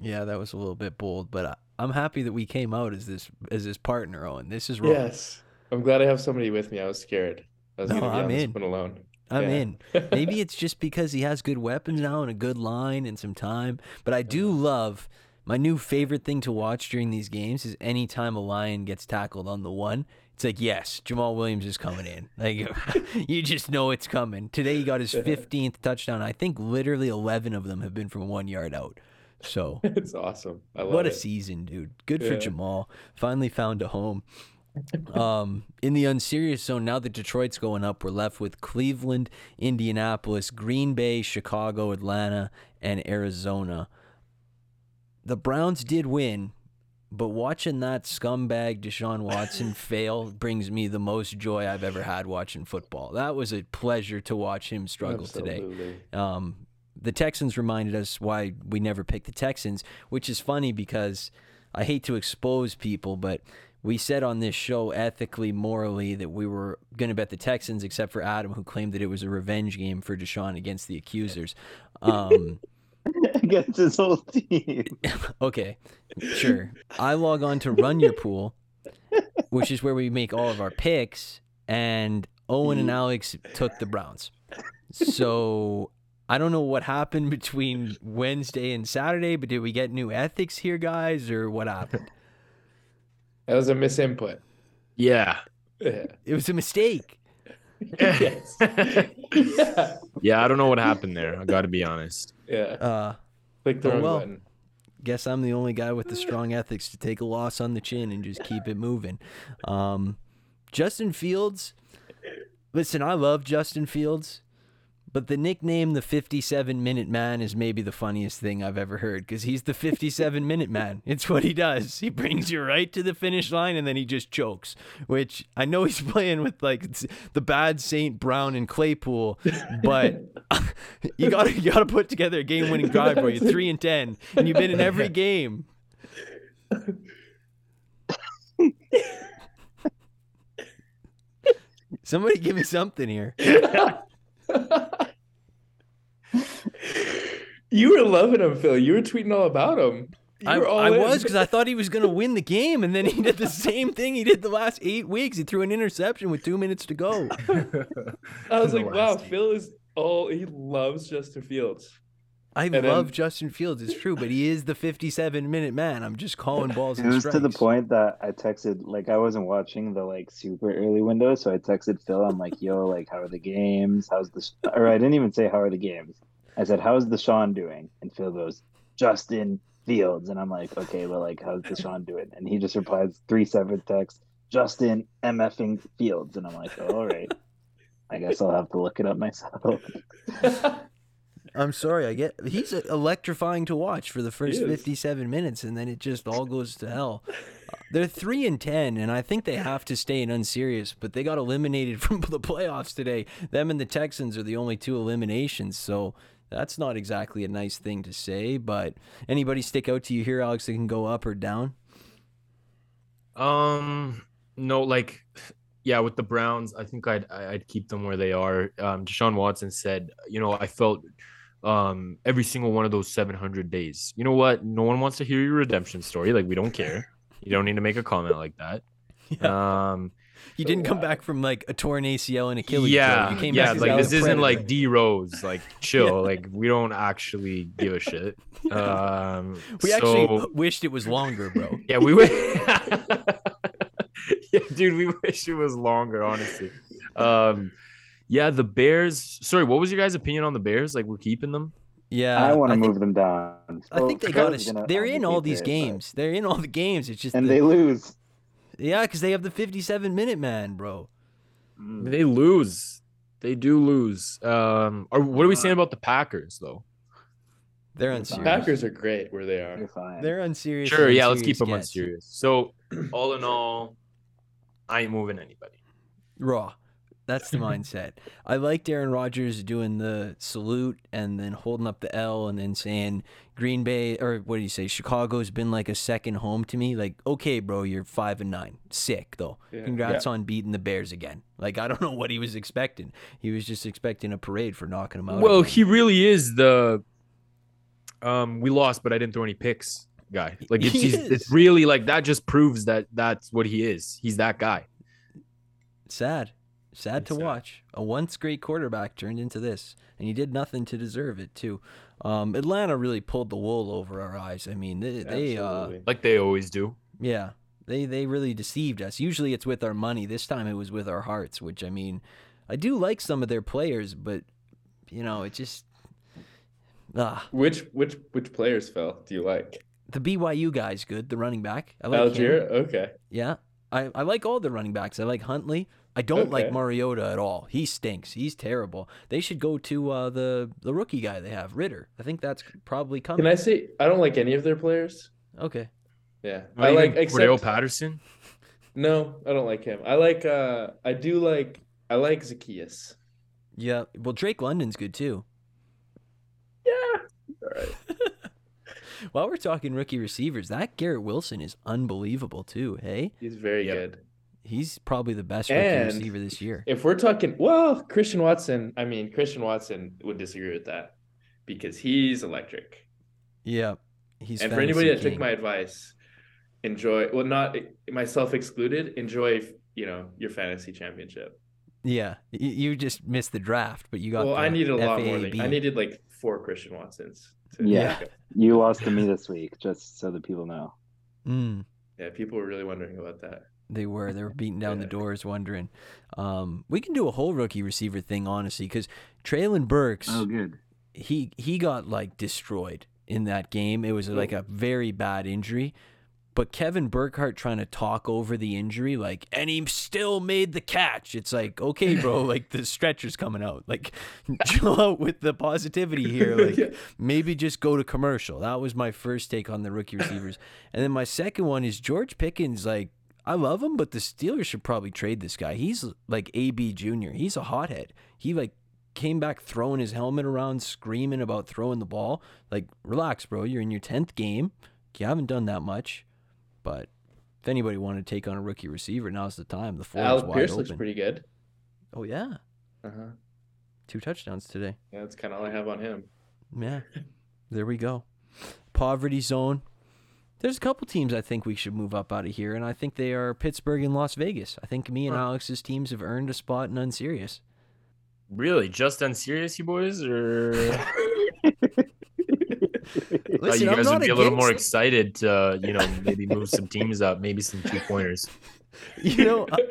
Yeah, that was a little bit bold, but I, I'm happy that we came out as this as this partner. Owen, this is wrong. yes, I'm glad I have somebody with me. I was scared. I was No, gonna be I'm on this in. one alone. I'm Yeah. in. Maybe it's just because he has good weapons now and a good line and some time. But I do mm-hmm. love my new favorite thing to watch during these games is anytime a lion gets tackled on the one. It's like yes, Jamaal Williams is coming in. Like you just know it's coming. Today he got his 15th touchdown. I think literally 11 of them have been from one yard out. So it's awesome. I love what a it. season, dude. Good for Jamaal. Finally found a home. Um, in the unserious zone, now that Detroit's going up, we're left with Cleveland, Indianapolis, Green Bay, Chicago, Atlanta, and Arizona. The Browns did win, but watching that scumbag Deshaun Watson fail brings me the most joy I've ever had watching football. That was a pleasure to watch him struggle today. Um, the Texans reminded us why we never picked the Texans, which is funny because I hate to expose people, but we said on this show ethically, morally, that we were going to bet the Texans, except for Adam, who claimed that it was a revenge game for Deshaun against the accusers. Um, Against his whole team. okay, sure. I log on to Run Your Pool, which is where we make all of our picks, and Owen and Alex took the Browns. So I don't know what happened between Wednesday and Saturday, but did we get new ethics here, guys, or what happened? That was a misinput. Yeah. Yeah. It was a mistake. yes. yeah. Yeah. I don't know what happened there. I got to be honest. Yeah. Uh, Click the Oh, wrong well. button. guess I'm the only guy with the strong ethics to take a loss on the chin and just keep it moving. Um, Justin Fields, listen, I love Justin Fields, But the nickname, the 57 Minute Man, is maybe the funniest thing I've ever heard because he's the 57 Minute Man. It's what he does. He brings you right to the finish line and then he just chokes, which I know he's playing with like the bad St. Brown and Claypool, but you got to you got to put together a game winning drive where you're 3 and 10 and you've been in every game. Somebody give me something here. You were loving him, Phil. You were tweeting all about him. You I, I was because I thought he was going to win the game, and then he did the same thing he did the last eight weeks. He threw an interception with two minutes to go. I was like, wow, last eight. Phil is all he loves Justin Fields. I then- love Justin Fields, it's true, but he is the 57 minute man. I'm just calling balls It and was to the point that I texted like I wasn't watching the like super early window, so I texted Phil. I'm like, "Yo, like, how are the games? How's the?" Or I didn't even say how are the games. I said, "How's Deshaun doing?" And Phil goes, "Justin Fields," and I'm like, "Okay, well, like, how's Deshaun doing?" And he just replies three separate texts, "Justin MFing Fields," and I'm like, oh, "All right." I guess I'll have to look it up myself. I'm sorry, I get he's electrifying to watch for the first 57 minutes, and then it just all goes to hell. They're three and ten, and I think they have to stay in unserious. But they got eliminated from the playoffs today. Them and the Texans are the only two eliminations, so that's not exactly a nice thing to say. But anybody stick out to you here, Alex? That can go up or down. Um, no, like, yeah, with the Browns, I think I'd I'd keep them where they are. Um, Deshaun Watson said, you know, I felt um every single one of those 700 days. You know what? No one wants to hear your redemption story. Like, we don't care. You don't need to make a comment like that. Um, You didn't come back from like a torn ACL and Achilles. yeah, you came yeah, back like this isn't predator. like D Rose. Like, chill. Like, we don't actually give a shit. Um, we actually wished it was longer, bro. Yeah, we wish. yeah, dude, we wish it was longer, honestly. Um, yeah, the Bears. Sorry, what was your guys' opinion on the Bears? Like, we're keeping them. Yeah, I want to think- move them down. I think they got us. They're in all these games, games. They're in all the games. It's just and the- they lose. yeah, because they have the 57 minute man, bro. Mm. They lose. They do lose. Um, or what are we saying about the Packers though? They're They're unserious. Packers are great where they You're are. fine. They're unserious. Sure, yeah, let's keep them gets. unserious. So, all in all, I ain't moving anybody. Raw. That's the mindset. I liked Aaron Rodgers doing the salute and then holding up the L and then saying Green Bay or what do you say? Chicago's been like a second home to me. Like, okay, bro, you're five and nine. Sick though. Yeah. Congrats on beating the Bears again. Like, I don't know what he was expecting. He was just expecting a parade for knocking him out. Well, he really is the. Um, we lost, but I didn't throw any picks, guy. Like it's he's, it's really like that. Just proves that that's what he is. He's that guy. Sad. Sad It's to sad. watch. A once great quarterback turned into this, and he did nothing to deserve it too. Um, Atlanta really pulled the wool over our eyes. I mean, they, they uh, Like they always do. yeah, they they really deceived us. Usually it's with our money. This time it was with our hearts. Which I mean, I do like some of their players, but you know, it just ah Which which which players fell do you like? the BYU guy's good. The running back, I like him. Allgeier? Okay. Yeah. I, I like all the running backs. I like Huntley. I don't like Mariota at all. He stinks. He's terrible. They should go to uh, the the rookie guy they have, Ridder. I think that's probably coming. Can I say I don't like any of their players? Okay. Yeah. Not I even like Cordell except Patterson. No, I don't like him. I like uh I do like I like Zaccheaus. Yeah. Well, Drake London's good too. Yeah. All right. While we're talking rookie receivers, that Garrett Wilson is unbelievable too. Hey, He's very Yep. good. He's probably the best rookie receiver this year. If we're talking well, Christian Watson, I mean Christian Watson would disagree with that because he's electric. Yeah. He's and for anybody fantasy that took my advice, enjoy well not myself excluded, enjoy you know your fantasy championship. yeah, you just missed the draft, but you got. Well, I needed a lot more than FAAB. I needed like four Christian Watsons. To Yeah. You lost to me this week, just so that people know. Mm. Yeah, people were really wondering about that. They were. They were beating down the doors, wondering. Um, we can do a whole rookie receiver thing, honestly, because Treylon Burks, Oh, good. he he got like destroyed in that game. It was like a very bad injury, But Kevin Burkhardt trying to talk over the injury, like, and he still made the catch. It's like, okay, bro, like the stretcher's coming out. Like, chill out with the positivity here. Like, Yeah. maybe just go to commercial. That was my first take on the rookie receivers. And then my second one is George Pickens. Like, I love him, but the Steelers should probably trade this guy. He's like AB Jr. He's a hothead. He like came back throwing his helmet around, screaming about throwing the ball. Like, relax, bro. You're in your tenth game. You haven't done that much, but if anybody wanted to take on a rookie receiver, now's the time. The floor is wide Pierce open. looks pretty good. Oh yeah, Uh-huh. two touchdowns today. Yeah, that's kind of all I have on him. Yeah, there we go. Poverty zone. There's a couple teams I think we should move up out of here, and I think they are Pittsburgh and Las Vegas. I think me and Alex's teams have earned a spot in Unserious. Really, just unserious, you boys, or Listen, you I'm guys would be a little more against- excited to, you know, maybe move some teams up, maybe some two pointers. You know, I-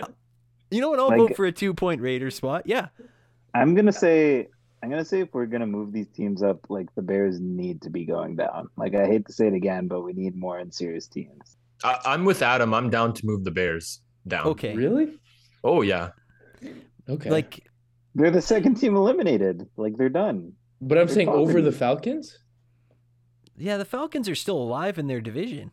you know what? I'll Like- vote for a two point Raider spot. Yeah, I'm gonna say I'm gonna say if we're gonna move these teams up, like the Bears need to be going down. Like I hate to say it again, but we need more unserious teams. I, I'm with Adam. I'm down to move the Bears down. okay. Really? Oh yeah. Okay. Like, They're the second team eliminated. Like they're done. but I'm they're saying over the Falcons. yeah, the Falcons are still alive in their division.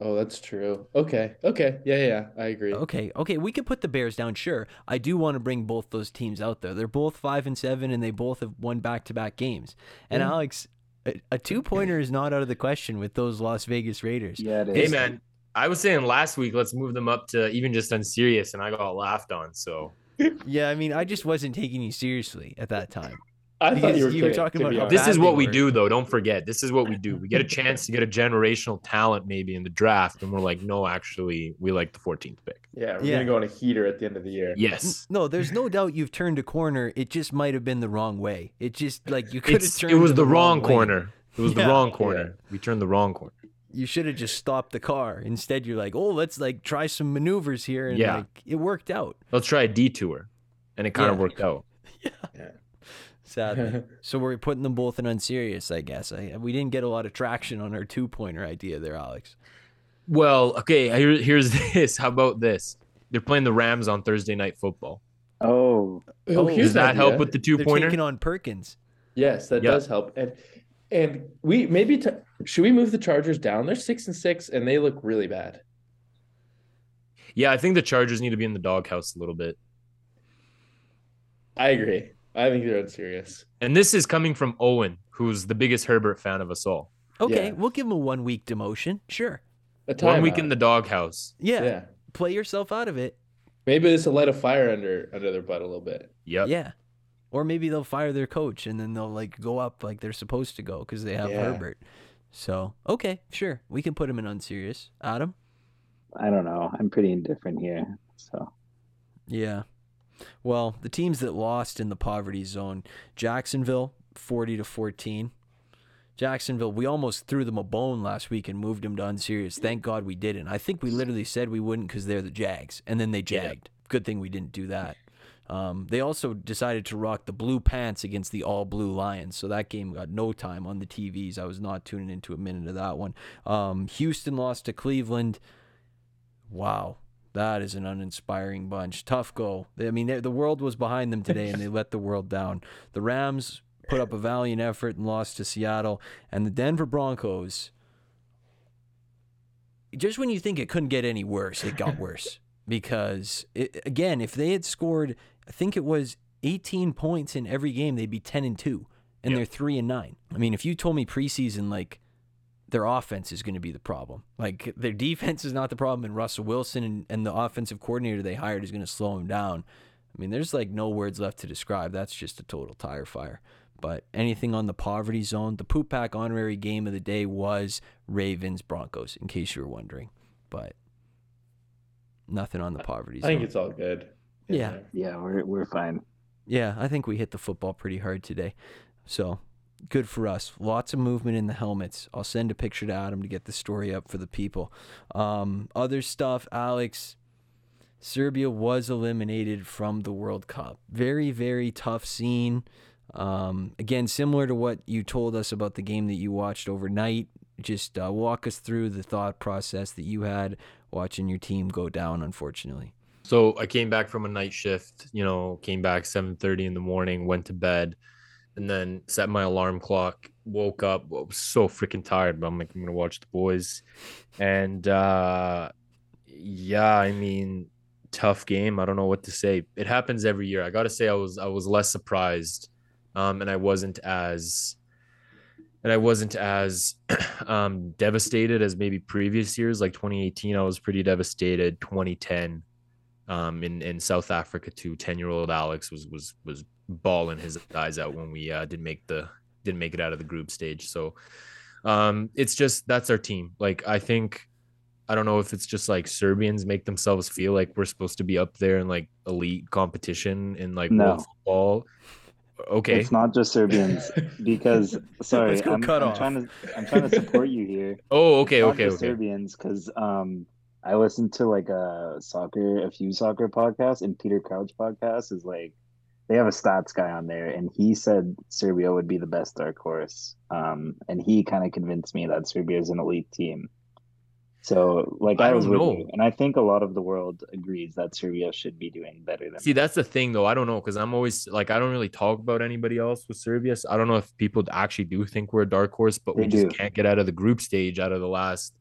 Oh, that's true. Okay. Okay. Yeah, yeah, yeah. I agree. Okay, okay, we could put the Bears down. Sure, I do want to bring both those teams out there. They're both five and seven, and they both have won back to back games. And Yeah. Alex, a, a two pointer is not out of the question with those Las Vegas Raiders. Yeah, it is. Hey man, I was saying last week let's move them up to even just unserious, and I got laughed on. So Yeah, I mean, I just wasn't taking you seriously at that time. I thought you were, you were kidding, talking about be how honest. this is what we do, though. Don't forget, this is what we do. We get a chance to get a generational talent maybe in the draft, and we're like, no, actually, we like the 14th pick. Yeah, we're Yeah. gonna go on a heater at the end of the year. Yes. No, there's no doubt you've turned a corner. It just might have been the wrong way. It just like you could have turned. it was to the wrong way. corner. It was Yeah. the wrong corner. We turned the wrong corner. You should have just stopped the car. Instead, you're like, oh, let's like try some maneuvers here, and Yeah. like it worked out. Let's try a detour, and it kind of worked out. Sadly. so we're putting them both in unserious, I guess. I, we didn't get a lot of traction on our two pointer idea there, Alex. Well, okay. Here, here's this. How about this? They're playing the Rams on Thursday night football. Oh, Oh, here's Does that an help idea. with the two They're pointer? taking on Perkins. Yes, that Yeah. does help. And and we maybe t- should we move the Chargers down? They're six and six, and they look really bad. Yeah, I think the Chargers need to be in the doghouse a little bit. I agree. I think they're unserious. And this is coming from Owen, who's the biggest Herbert fan of us all. Okay, Yeah. we'll give him a one week demotion. Sure. A One week timeout. in the doghouse. Yeah, yeah. Play yourself out of it. Maybe this will light a fire under under their butt a little bit. Yep. Yeah. Or maybe they'll fire their coach and then they'll like go up like they're supposed to go because they have Yeah. Herbert. So okay, sure, we can put him in unserious. Adam. I don't know. I'm pretty indifferent here. So Yeah. Well, the teams that lost in the poverty zone, Jacksonville, 40 to 14. Jacksonville, we almost threw them a bone last week and moved them to unserious. Thank God we didn't. I think we literally said we wouldn't because they're the Jags, and then they Yeah. jagged. Good thing we didn't do that. Um, they also decided to rock the blue pants against the all blue Lions, so that game got no time on the TVs. I was not tuning into a minute of that one. Um, Houston lost to Cleveland. Wow, that is an uninspiring bunch. Tough go. I mean, they- the world was behind them today, and they let the world down. The Rams put up a valiant effort and lost to Seattle, and the Denver Broncos. Just when you think it couldn't get any worse, it got worse because it, again, if they had scored, I think it was 18 points in every game, they'd be 10 and two, and Yep. they're three and nine. I mean, if you told me preseason like their offense is going to be the problem. Like their defense is not the problem, and Russell Wilson and, and the offensive coordinator they hired is going to slow him down. I mean, there's like no words left to describe. That's just a total tire fire. But anything on the poverty zone, the poop pack honorary game of the day was Ravens Broncos, in case you were wondering. But nothing on the poverty I zone. I think it's all good. Yeah. yeah, we're we're fine. Yeah, I think we hit the football pretty hard today. So good for us. Lots of movement in the helmets. I'll send a picture to Adam to get the story up for the people. Um, other stuff, Alex. Serbia was eliminated from the World Cup. Very, very tough scene. Um, again, similar to what you told us about the game that you watched overnight. just uh, walk us through the thought process that you had watching your team go down. Unfortunately. So I came back from a night shift. You know, came back seven thirty in the morning, went to bed, and then set my alarm clock. Woke up, I was so freaking tired, but I'm like, I'm gonna watch the boys, and uh, yeah, I mean, tough game. I don't know what to say. It happens every year. I gotta say, I was I was less surprised, um, and I wasn't as and I wasn't as um, devastated as maybe previous years. Like 2018, I was pretty devastated. 2010, um, in in South Africa too. 10 year old Alex was was was bawling his eyes out when we uh, didn't make the didn't make it out of the group stage. So um, it's just that's our team. Like I think I don't know if it's just like Serbians make themselves feel like we're supposed to be up there in like elite competition in like No. world football. Okay. It's not just Serbians because sorry, Let's go I'm, cut I'm off. trying to I'm trying to support you here. Oh, okay, It's not okay, just okay. Serbians because um I listened to like a soccer a few soccer podcasts and Peter Crouch podcast is like they have a stats guy on there and he said Serbia would be the best dark horse. Um and he kind of convinced me that Serbia is an elite team. So like I I, was don't with know. you and I think a lot of the world agrees that Serbia should be doing better than See, that's the thing, though. I don't know because I'm always like, I don't really talk about anybody else with Serbia. So I don't know if people actually do think we're a dark horse, but we They just can't get out of the group stage out of the last.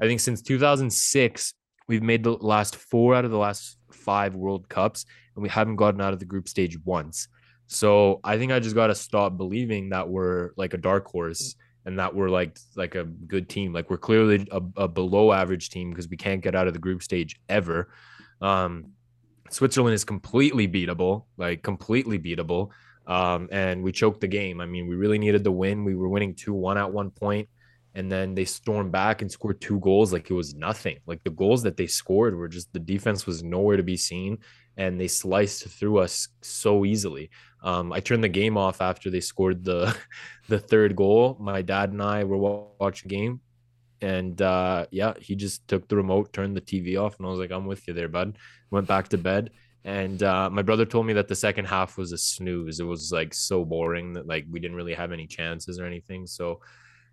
I think since 2006, we've made the last four out of the last five World Cups, and we haven't gotten out of the group stage once. So I think I just got to stop believing that we're like a dark horse and that we're like like a good team. Like we're clearly a, a below average team because we can't get out of the group stage ever. Um, Switzerland is completely beatable, like completely beatable. Um, and we choked the game. I mean, we really needed the win. We were winning 2 1 at one point, and then they stormed back and scored two goals like it was nothing. Like the goals that they scored were just the defense was nowhere to be seen, and they sliced through us so easily. Um, I turned the game off after they scored the the third goal. My dad and I were watching game, and uh, yeah, he just took the remote, turned the TV off, and I was like, "I'm with you there, bud." Went back to bed, and uh, my brother told me that the second half was a snooze. It was like so boring that like we didn't really have any chances or anything. So,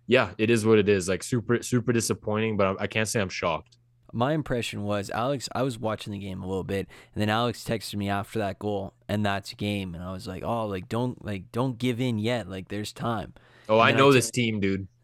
yeah, it is what it is. Like super super disappointing, but I, I can't say I'm shocked. My impression was Alex. I was watching the game a little bit, and then Alex texted me after that goal, and that's game, and I was like, "Oh, like don't like don't give in yet. Like there's time." Oh, I know I this team, dude.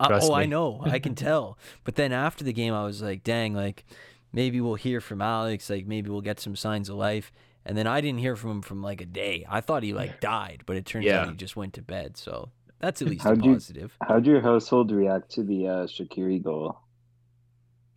Uh, Trust oh, I know. I can tell. But then after the game, I was like, dang, like maybe we'll hear from Alex. Like maybe we'll get some signs of life. And then I didn't hear from him from like a day. I thought he like died, but it turns out he just went to bed. So that's at least How'd you- positive. How'd your household react to the uh, Shaqiri goal?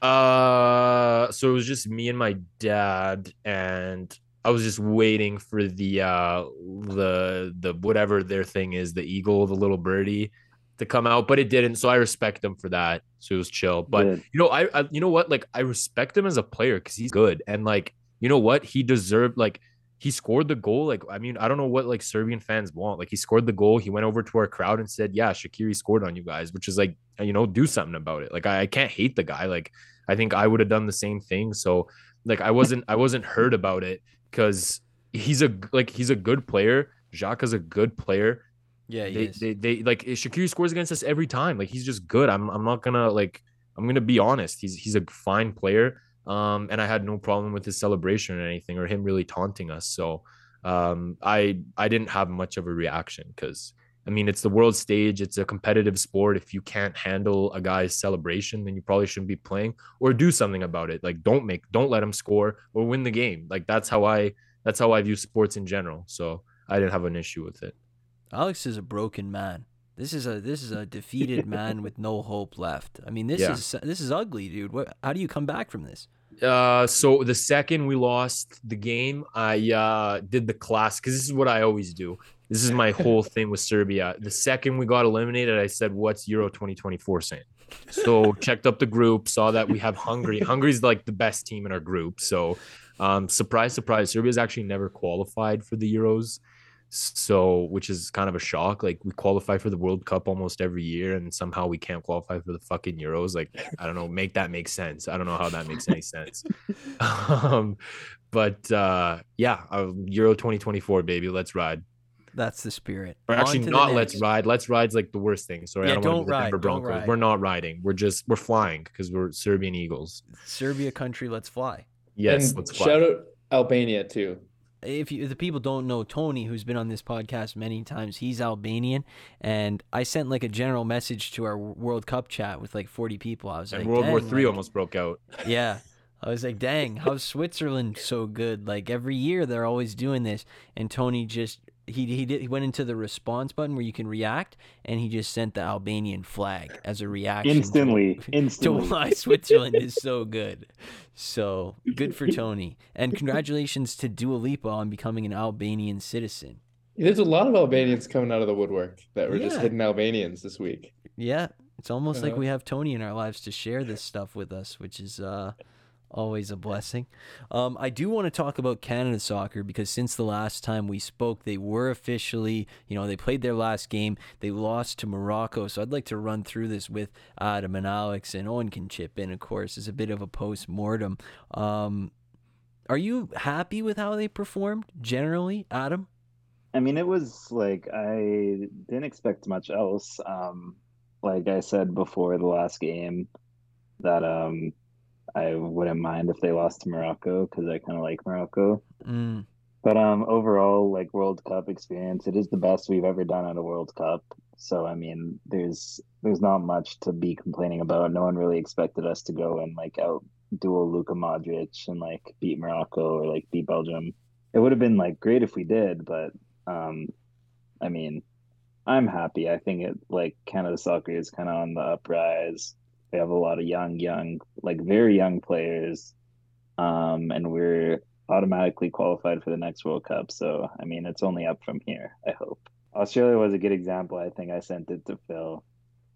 Uh, so it was just me and my dad, and I was just waiting for the uh the the whatever their thing is, the eagle, the little birdie, to come out, but it didn't. So I respect them for that. So it was chill. But you know, I, I you know what? Like I respect him as a player because he's good, and like you know what, he deserved like. He scored the goal. Like, I mean, I don't know what like Serbian fans want. Like, he scored the goal. He went over to our crowd and said, Yeah, Shaqiri scored on you guys, which is like, you know, do something about it. Like, I, I can't hate the guy. Like, I think I would have done the same thing. So like I wasn't I wasn't hurt about it because he's a like he's a good player. Jacques is a good player. Yeah, he They, is. they they like Shaqiri scores against us every time. Like he's just good. I'm I'm not gonna like I'm gonna be honest. He's he's a fine player. Um and I had no problem with his celebration or anything or him really taunting us. So um I I didn't have much of a reaction because I mean, it's the world stage. It's a competitive sport. If you can't handle a guy's celebration, then you probably shouldn't be playing or do something about it. Like, don't make, don't let him score or win the game. Like, that's how I, that's how I view sports in general. So I didn't have an issue with it. Alex is a broken man. This is a this is a defeated man with no hope left. I mean, this Yeah. is this is ugly, dude. What? How do you come back from this? Uh, so the second we lost the game, I uh did the class because this is what I always do. This is my whole thing with Serbia. The second we got eliminated, I said, "What's Euro 2024 saying?" So checked up the group, saw that we have Hungary. Hungary's like the best team in our group. So, um, surprise, surprise, Serbia's actually never qualified for the Euros. So, which is kind of a shock. Like we qualify for the World Cup almost every year, and somehow we can't qualify for the fucking Euros. Like I don't know, make that make sense. I don't know how that makes any sense. um, but uh, yeah, uh, Euro 2024, baby, let's ride. That's the spirit. Or On actually, not let's ride. Let's ride's like the worst thing. Sorry, Yeah, I don't, don't to be ride, Denver don't Broncos. ride. We're not riding. We're just we're flying because we're Serbian Eagles. Serbia country, let's fly. Yes, and let's fly. shout out Albania too. If you if the people don't know Tony, who's been on this podcast many times, he's Albanian, and I sent like a general message to our World Cup chat with like forty people. I was and like, World War Three like- almost broke out. Yeah, I was like, dang, how's Switzerland so good? Like every year they're always doing this, and Tony just he he did he went into the response button where you can react, and he just sent the Albanian flag as a reaction to- Instantly, to why Switzerland is so good. So good for Tony, and congratulations to Dua Lipa on becoming an Albanian citizen. There's a lot of Albanians coming out of the woodwork that were just hidden Albanians this week. Yeah, it's almost like Uh-huh. we have Tony in our lives to share this stuff with us, which is uh, always a blessing. Um, I do want to talk about Canada soccer because since the last time we spoke, they were officially, you know, they played their last game. They lost to Morocco. So I'd like to run through this with Adam and Alex, and Owen can chip in, of course, as a bit of a post mortem. Um, are you happy with how they performed generally, Adam? I mean, it was like I didn't expect much else. Um, like I said before the last game, that um, I wouldn't mind if they lost to Morocco because I kind of like Morocco. Mm, But um, overall, like World Cup experience, it is the best we've ever done at a World Cup. So I mean, there's there's not much to be complaining about. No one really expected us to go and like out duel Luka Modric and like beat Morocco or like beat Belgium. It would have been like great if we did, but um, I mean, I'm happy. I think it like Canada soccer is kind of on the uprise. We have a lot of young, young, like very young players, um, and we're automatically qualified for the next World Cup. So I mean, it's only up from here. I hope. Australia was a good example. I think I sent it to Phil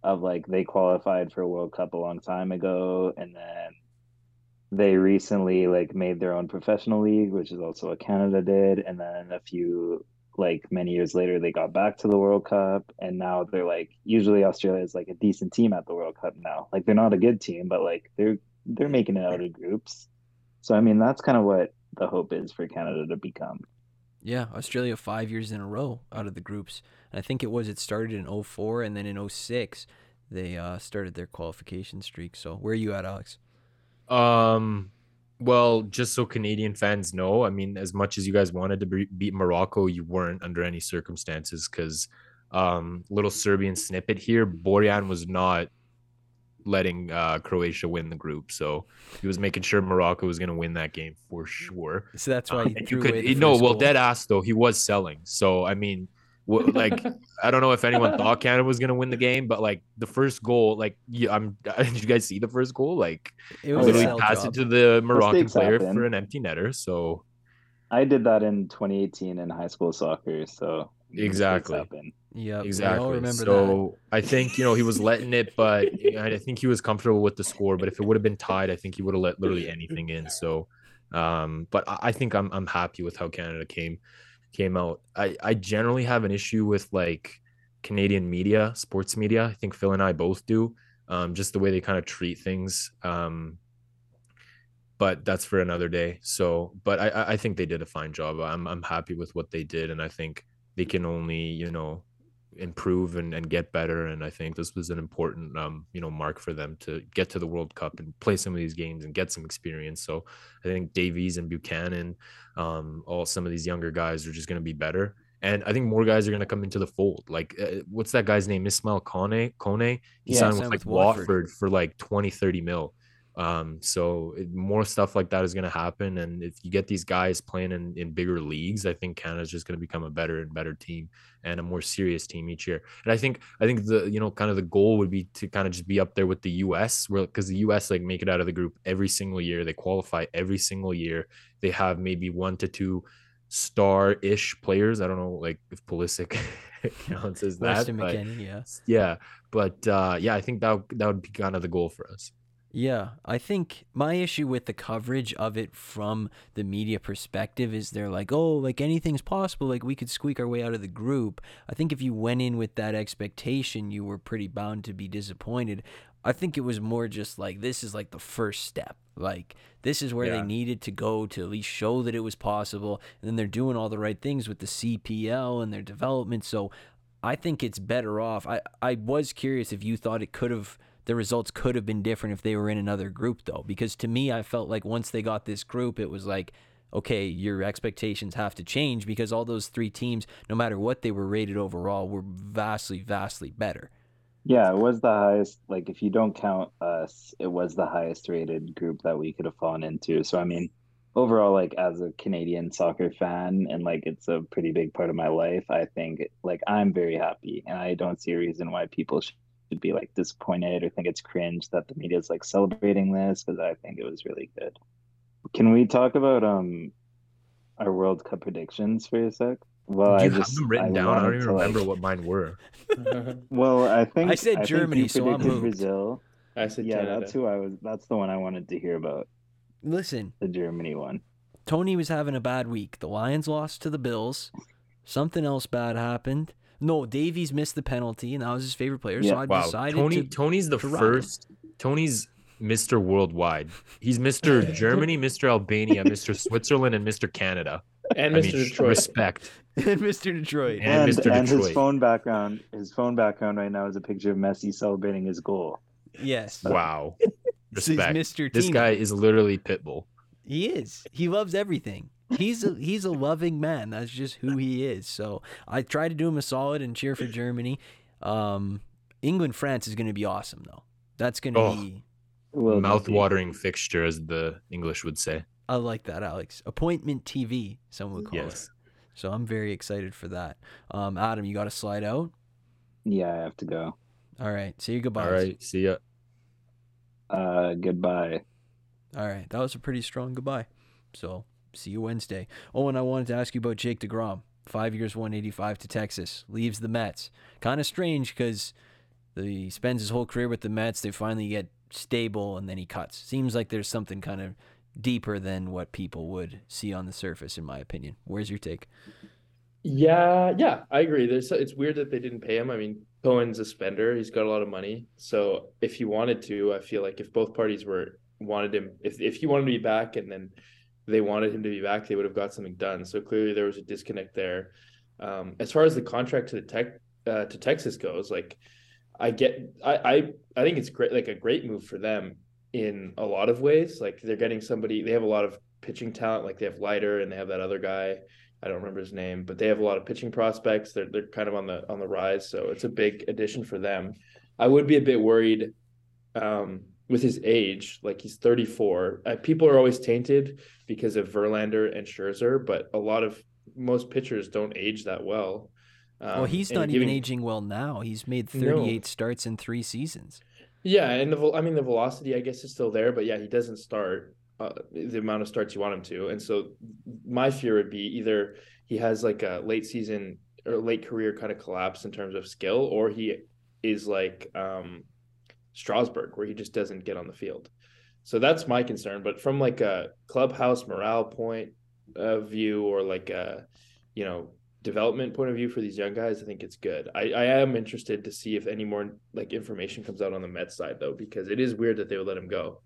of like they qualified for a World Cup a long time ago, and then they recently like made their own professional league, which is also what Canada did, and then a few like many years later they got back to the World Cup and now they're like usually Australia is like a decent team at the World Cup now. Like they're not a good team, but like they're they're making it out of groups. So I mean that's kind of what the hope is for Canada to become. Yeah, Australia five years in a row out of the groups. And I think it was it started in 04 and then in 06 they uh, started their qualification streak. So where are you at, Alex? Um, well, just so Canadian fans know, I mean, as much as you guys wanted to be- beat Morocco, you weren't under any circumstances because, um, little Serbian snippet here, Borjan was not letting uh, Croatia win the group, so he was making sure Morocco was going to win that game for sure. So that's why Um, you could no, well, dead ass though, he was selling. So I mean, wha- like I don't know if anyone thought Canada was gonna win the game, but like the first goal, like yeah, I'm. Did you guys see the first goal? Like It was a literally passed job. it to the Moroccan Mistakes player happen. for an empty netter. So I did that in 2018 in high school soccer, so Exactly. Yeah, exactly. all remember that. so I think you know he was letting it, but I think he was comfortable with the score. But if it would have been tied, I think he would have let literally anything in. So, um, but I, I think I'm I'm happy with how Canada came came out. I I generally have an issue with like Canadian media, sports media. I think Phil and I both do. Um, just the way they kind of treat things. Um, but that's for another day. So, but I I- think they did a fine job. I'm I'm happy with what they did, and I think they can only you know improve and, and get better and i think this was an important um you know mark for them to get to the world cup and play some of these games and get some experience. So i think davies and buchanan um all some of these younger guys are just going to be better. And i think more guys are going to come into the fold. Like uh, what's that guy's name? Ismail kone kone? He Yeah, signed with like with Watford. watford for like 20 30 mil um so it, more stuff like that is going to happen and if you get these guys playing in, in bigger leagues i think canada's just going to become a better and better team and a more serious team each year. And I think I think the you know kind of the goal would be to kind of just be up there with the US where because the US like make it out of the group every single year. They qualify every single year. They have maybe one to two star-ish players. I don't know like if Pulisic counts as that. But- McKennie, yeah. yeah. But uh yeah, I think that that would be kind of the goal for us. Yeah, I think my issue with the coverage of it from the media perspective is they're like, oh, like anything's possible. Like we could squeak our way out of the group. I think if you went in with that expectation, you were pretty bound to be disappointed. I think it was more just like this is like the first step. Like this is where Yeah. they needed to go to at least show that it was possible. And then they're doing all the right things with the CPL and their development. So I think it's better off. I, I was curious if you thought it could have the results could have been different if they were in another group though. Because to me I felt like once they got this group it was like okay, your expectations have to change because all those three teams, no matter what they were rated overall, were vastly, vastly better. Yeah, it was the highest. Like, if you don't count us, it was the highest rated group that we could have fallen into. So, I mean, overall, like, as a Canadian soccer fan, and like, it's a pretty big part of my life, I think, like, I'm very happy. And I don't see a reason why people should be like disappointed or think it's cringe that the media is like celebrating this because I think it was really good. Can we talk about um our World Cup predictions for a sec? Well, you I have just them written down? I don't even to, like- remember what mine were. Well, I think I said think Germany, you so I'm moved. Brazil. I said Yeah, Canada. that's who I was. That's the one I wanted to hear about. Listen, The Germany one. Tony was having a bad week. The Lions lost to the Bills. Something else bad happened. No, Davies missed the penalty, and that was his favorite player. So Yeah. I Wow, decided Tony. to. Tony's the to first. Tony's Mr. Worldwide. He's Mr. Germany, Mr. Albania, Mr. Switzerland, and Mr. Canada. and I Mr. mean, Detroit. respect. and Mr. Detroit. And And, Mr. and his phone background. His phone background right now is a picture of Messi celebrating his goal. Yes. Wow, So he's respect. Mr. This Tino. guy is literally Pitbull. He is. He loves everything. He's a he's a loving man. That's just who he is. So I try to do him a solid and cheer for Germany. Um, England France is going to be awesome though. That's going to Oh. be. Will Mouth-watering fixture, as the English would say. I like that, Alex. Appointment TV, some would call Yes. it. So I'm very excited for that. Um, Adam, you got to slide out. Yeah, I have to go. All right. See you. Goodbye. All right. See ya. Uh, goodbye. All right. That was a pretty strong goodbye. So see you Wednesday. Oh, and I wanted to ask you about Jake DeGrom. Five years, 185 to Texas. Leaves the Mets. Kind of strange because he spends his whole career with the Mets. They finally get stable and then he cuts. Seems like there's something kind of deeper than what people would see on the surface, in my opinion. Where's your take? Yeah, yeah, I agree. There's it's weird that they didn't pay him. I mean, Cohen's a spender. He's got a lot of money. So if he wanted to, I feel like if both parties were wanted him, if if he wanted to be back and then they wanted him to be back, they would have got something done. So clearly there was a disconnect there. Um, as far as the contract to the tech uh, to Texas goes, like I get, I, I I think it's great, like a great move for them in a lot of ways. Like they're getting somebody. They have a lot of pitching talent. Like they have Leiter and they have that other guy. I don't remember his name, but they have a lot of pitching prospects. They're they're kind of on the on the rise, so it's a big addition for them. I would be a bit worried um, with his age. Like he's 34. Uh, people are always tainted because of Verlander and Scherzer, but a lot of most pitchers don't age that well. well, Um, he's and not even aging well now. He's made No. 38 starts in three seasons. Yeah, and the I mean the velocity I guess is still there, but yeah, he doesn't start uh, the amount of starts you want him to. And so my fear would be either he has like a late season or late career kind of collapse in terms of skill, or he is like um, Strasburg, where he just doesn't get on the field. So that's my concern. But from like a clubhouse morale point of view, or like a you know development point of view for these young guys, I think it's good. I, I am interested to see if any more like information comes out on the Mets side though, because it is weird that they would let him go.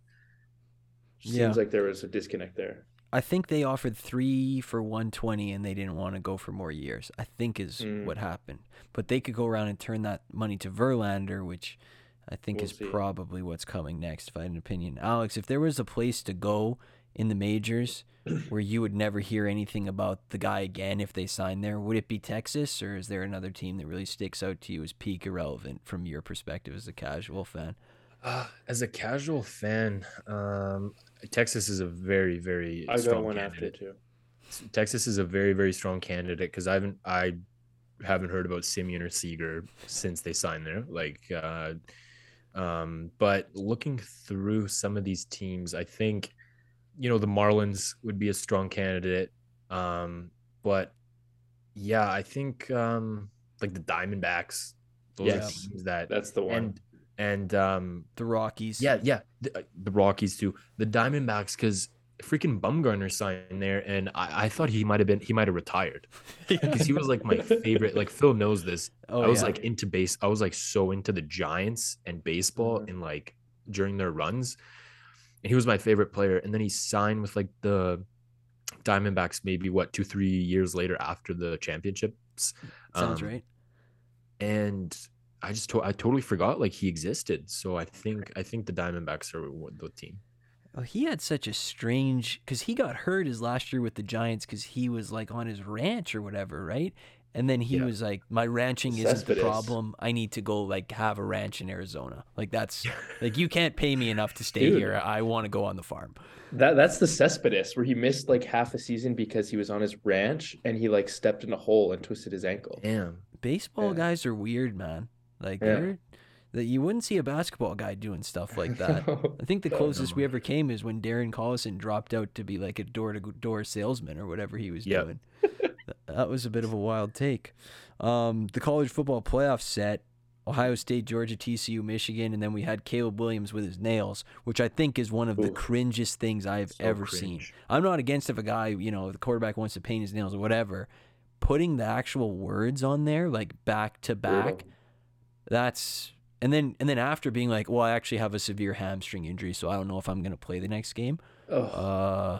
Seems Yeah. like there was a disconnect there. I think they offered three for 120 and they didn't want to go for more years. I think is Mm. what happened. But they could go around and turn that money to Verlander, which I think We'll is see. probably what's coming next, if I had an opinion. Alex, if there was a place to go in the majors where you would never hear anything about the guy again if they signed there, would it be Texas or is there another team that really sticks out to you as peak irrelevant from your perspective as a casual fan? Uh, as a casual fan, um, Texas is a very, very I got strong one after candidate. too. Texas is a very, very strong candidate because I haven't, I haven't heard about Semien or Seager since they signed there. Like, uh, um, but looking through some of these teams, I think, you know, the Marlins would be a strong candidate. Um, but yeah, I think um, like the Diamondbacks, those Yes. are teams that That's the one. and and um The Rockies. yeah, yeah, the, uh, the Rockies too. The Diamondbacks, because freaking Bumgarner sign there, and I, I thought he might have been he might have retired because he was like my favorite. Like Phil knows this. Oh, I was yeah. like into base. I was like so into the Giants and baseball Mhm. and like during their runs. And he was my favorite player. And then he signed with like the Diamondbacks maybe what two three years later after the championships. sounds Um, right. And I just to- I totally forgot like he existed. So I think I think the Diamondbacks are the team. Oh, he had such a strange because he got hurt his last year with the Giants because he was like on his ranch or whatever, right? And then he Yeah. was like, "My ranching isn't the problem. I need to go like have a ranch in Arizona. Like that's like you can't pay me enough to stay Dude. here. I want to go on the farm." That that's the Cespedes where he missed like half a season because he was on his ranch and he like stepped in a hole and twisted his ankle. Damn. Baseball Yeah. guys are weird, man. Like Yeah. they're that you wouldn't see a basketball guy doing stuff like that. I think the closest we no. ever came is when Darren Collison dropped out to be like a door to door salesman or whatever he was Yep. doing. That was a bit of a wild take. Um, the college football playoff set Ohio State, Georgia, TCU, Michigan, and then we had Caleb Williams with his nails, which I think is one of the Oof. cringest things I've So ever seen. I'm not against if a guy, you know, the quarterback wants to paint his nails or whatever. Putting the actual words on there, like back to back, that's and then and then after being like, well, I actually have a severe hamstring injury, so I don't know if I'm gonna play the next game. Oh, Uh,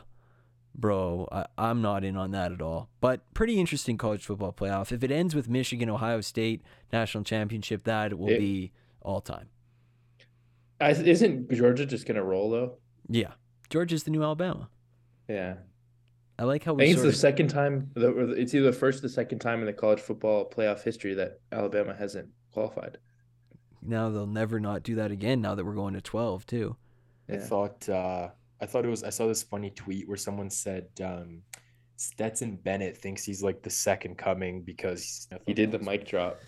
bro, I, I'm not in on that at all. But pretty interesting college football playoff. If it ends with Michigan, Ohio State national championship, that will It- be all time. I, isn't Georgia just gonna roll though? Yeah, Georgia's the new Alabama. Yeah, I like how I we think it's the of, second time. The- it's either the first or the second time in the college football playoff history that Alabama hasn't qualified. Now they'll never not do that again. Now that we're going to 12 too. I Yeah. thought uh I thought it was I saw this funny tweet where someone said um Stetson Bennett thinks he's like the second coming because He did the mic drop.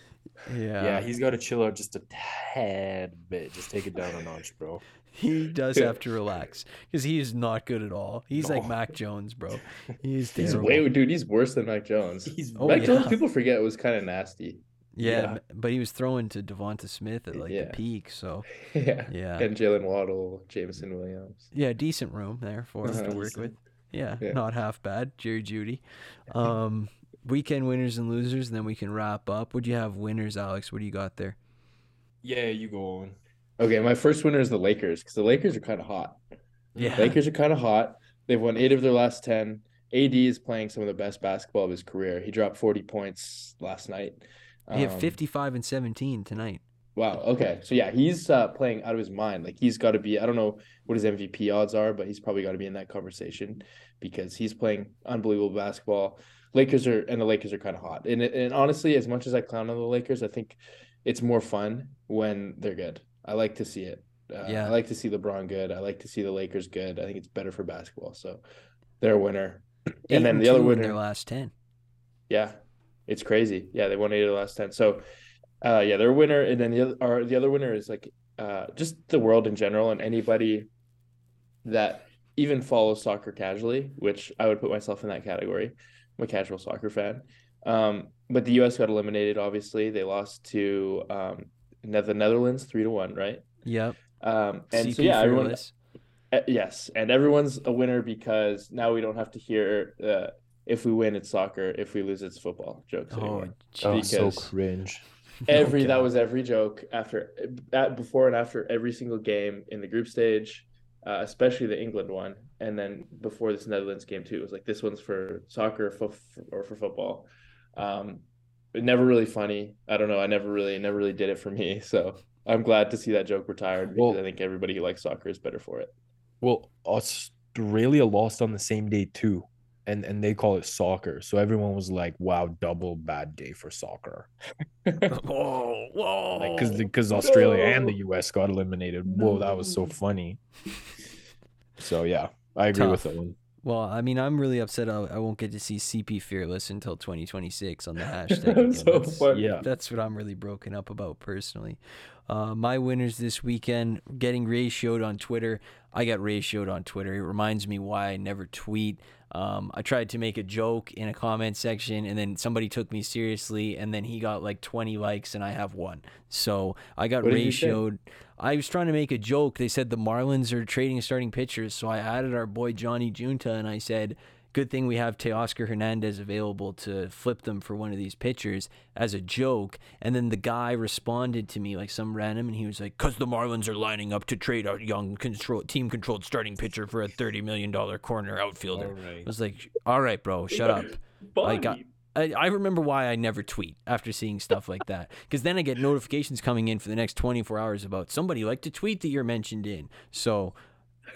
Yeah, Yeah, he's got to chill out just a tad bit. Just take it down a notch, bro. He does have to relax because he is not good at all. He's like Mac Jones, bro. He's He's way, dude. He's worse than Mac Jones. He's Oh, Mike yeah. Jones, people forget was kind of nasty. Yeah, yeah. but he was throwing to Devonta Smith at like Yeah. the peak. So yeah. yeah, And Jaylen Waddle, Jameson Williams. yeah, decent room there for us to Uh-huh. work with. Yeah, Yeah. not half bad. Jerry Jeudy. Um, weekend winners and losers, and then we can wrap up. Would you have winners, Alex? What do you got there? Yeah, you go on. Okay, my first winner is the Lakers because the Lakers are kind of hot. Yeah, Lakers are kind of hot. They've won eight of their last 10. AD is playing some of the best basketball of his career. He dropped 40 points last night. He had Um, 55 and 17 tonight. Wow. Okay. So, yeah, he's uh, playing out of his mind. Like, he's got to be, I don't know what his MVP odds are, but he's probably got to be in that conversation because he's playing unbelievable basketball. Lakers are, and the Lakers are kind of hot. And, and honestly, as much as I clown on the Lakers, I think it's more fun when they're good. I like to see it. Uh, Yeah. I like to see LeBron good. I like to see the Lakers good. I think it's better for basketball. So they're a winner. Eight and then the other two in winner, their last 10. yeah, it's crazy. Yeah, they won eight of the last ten. So, uh, yeah, they're a winner. And then the other, or the other winner is like, uh, just the world in general and anybody that even follows soccer casually, which I would put myself in that category. I'm a casual soccer fan. Um, but the U.S. got eliminated. Obviously, they lost to um, Ne- the Netherlands three to one, right? Yep. Um, and CP so yeah, everyone, uh, yes, and everyone's a winner because now we don't have to hear uh, if we win it's soccer, if we lose it's football jokes Oh, anymore. Oh, so cringe. Every Okay. that was every joke after at before and after every single game in the group stage, uh, especially the England one, and then before this Netherlands game too. It was like this one's for soccer fo- or for football. Um, but never really funny. I don't know. I never really never really did it for me. So I'm glad to see that joke retired because Well- I think everybody who likes soccer is better for it. Well, Australia lost on the same day too. And and they call it soccer. So everyone was like, wow, double bad day for soccer. Whoa, whoa. Like because because Australia and the US got eliminated. Whoa, that was so funny. So yeah, I agree with that one. Well, I mean, I'm really upset I, I won't get to see CP Fearless until 2026 on the hashtag. So that's. Yeah. that's what I'm really broken up about personally. Uh, my winners this weekend getting ratioed on Twitter. I got ratioed on Twitter. It reminds me why I never tweet. Um, I tried to make a joke in a comment section, and then somebody took me seriously, and then he got like 20 likes, and I have one. So I got What did you say? ratioed. I was trying to make a joke. They said the Marlins are trading starting pitchers, so I added our boy Johnny Junta, and I said, "Good thing we have Teoscar Hernandez available to flip them for one of these pitchers." As a joke, and then the guy responded to me like some random, and he was like, "Cause the Marlins are lining up to trade our young control team-controlled starting pitcher for a thirty million dollar corner outfielder." Right. I was like, "All right, bro, shut up." I got. I, I remember why I never tweet after seeing stuff like that. Because then I get notifications coming in for the next 24 hours about somebody like to tweet that you're mentioned in. So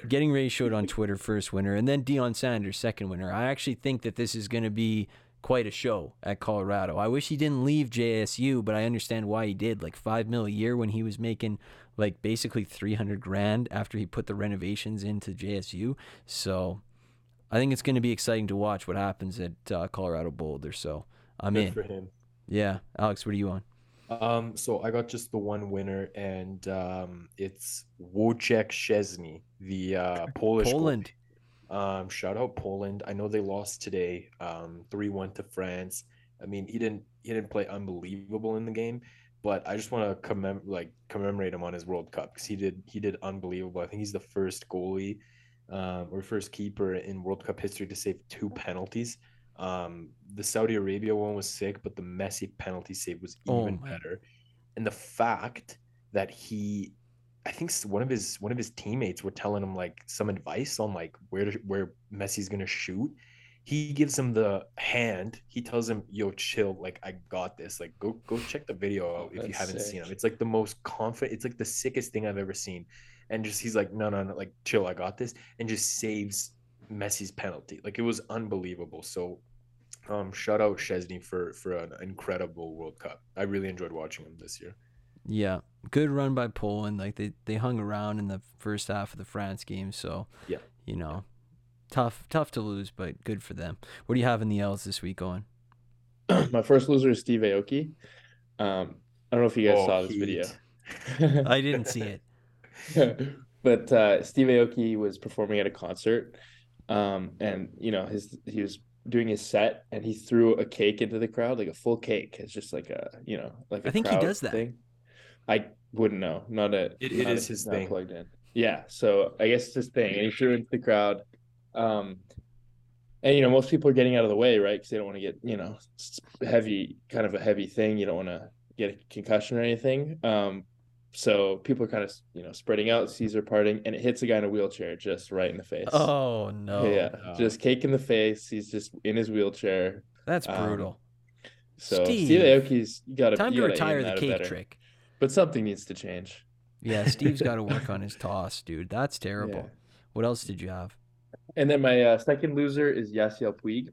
getting ratioed on Twitter, first winner, and then Deion Sanders, second winner. I actually think that this is going to be quite a show at Colorado. I wish he didn't leave JSU, but I understand why he did. Like five mil a year when he was making like basically 300 grand after he put the renovations into JSU. So I think it's going to be exciting to watch what happens at uh, Colorado Boulder. So I'm Good in. for him. Yeah, Alex, what are you on? Um, so I got just the one winner, and um, it's Wojciech Szczesny, the uh, Polish. Poland. Um, shout out Poland. I know they lost today, um, three one to France. I mean, he didn't he didn't play unbelievable in the game, but I just want to commem like commemorate him on his World Cup because he did he did unbelievable. I think he's the first goalie, um, or first keeper in World Cup history to save two penalties. Um, the Saudi Arabia one was sick, but the Messi penalty save was Oh even my- better. And the fact that he I think one of his one of his teammates were telling him like some advice on like where to, where Messi's gonna shoot. He gives him the hand. He tells him, "Yo, chill. Like I got this. Like go go check the video out if you haven't sick. seen him. It's like the most confident. It's like the sickest thing I've ever seen." And just he's like, "No, no, no. Like chill. I got this," and just saves Messi's penalty. Like it was unbelievable. So, um, shout out Szczesny for for an incredible World Cup. I really enjoyed watching him this year. Yeah, good run by Poland. Like they, they hung around in the first half of the France game. So Yeah. you know, tough tough to lose, but good for them. What do you have in the L's this week going? My first loser is Steve Aoki. Um, I don't know if you guys Oh, saw this Heat. video. I didn't see it. but uh, Steve Aoki was performing at a concert, um, and you know his he was doing his set, and he threw a cake into the crowd, like a full cake. It's just like a you know like a I think he does that. Thing. I wouldn't know. Not a. It- it not is a- his not thing. Plugged in. Yeah. So I guess it's his thing, and he threw into the crowd. Um, and you know most people are getting out of the way, right? Because they don't want to get you know s- heavy, kind of a heavy thing. You don't want to get a concussion or anything. Um, so people are kind of you know spreading out, Caesar parting, and it hits a guy in a wheelchair just right in the face. Oh no, yeah, no. just cake in the face. He's just in his wheelchair. that's Um, brutal. So Steve, Steve, Aoki's got Time to retire the cake better. trick. But something needs to change. Yeah, Steve's got to work on his toss, dude. That's terrible. Yeah. What else did you have? And then my uh, second loser is Yasiel Puig.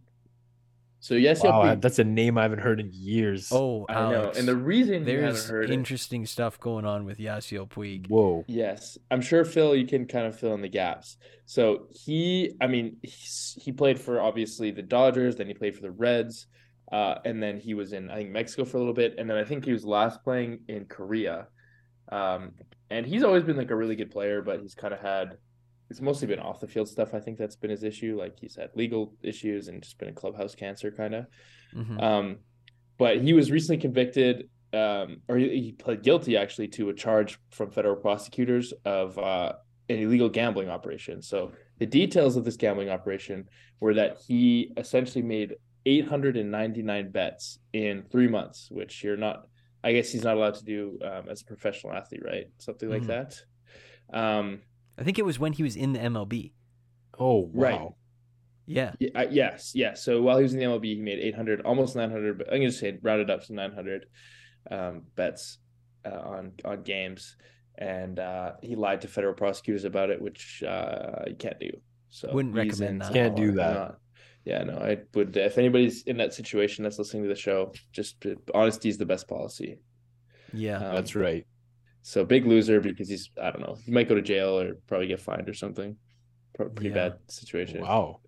So yes, Wow, Puig, that's a name I haven't heard in years. Oh, I know, Alex, and the reason there's haven't it, interesting stuff going on with Yasiel Puig. whoa. yes, I'm sure Phil, you can kind of fill in the gaps. So he, I mean, he played for obviously the Dodgers, then he played for the Reds, uh, and then he was in I think Mexico for a little bit, and then I think he was last playing in Korea. Um, and he's always been like a really good player, but he's kind of had it's mostly been off the field stuff. I think that's been his issue. Like he's had legal issues and just been a clubhouse cancer kind of. Mhm. Um, but he was recently convicted, um, or he, he pled guilty actually to a charge from federal prosecutors of uh, an illegal gambling operation. So the details of this gambling operation were that he essentially made 899 bets in three months, which you're not. I guess he's not allowed to do um, as a professional athlete, right? Something like Mhm. that. Um, I think it was when he was in the MLB. Oh, Right. wow. Yeah. Yeah, uh, yes, yes. So while he was in the MLB, he made 800, almost 900. But I'm gonna say rounded up to 900 um, bets uh, on on games, and uh, he lied to federal prosecutors about it, which uh, you can't do. So Wouldn't recommend that. some Can't do that. not- yeah, no, I would. If anybody's in that situation that's listening to the show, just honesty is the best policy. Yeah. Um, That's right. So big loser because he's I don't know. He might go to jail or probably get fined or something. Pretty Yeah. bad situation. Wow.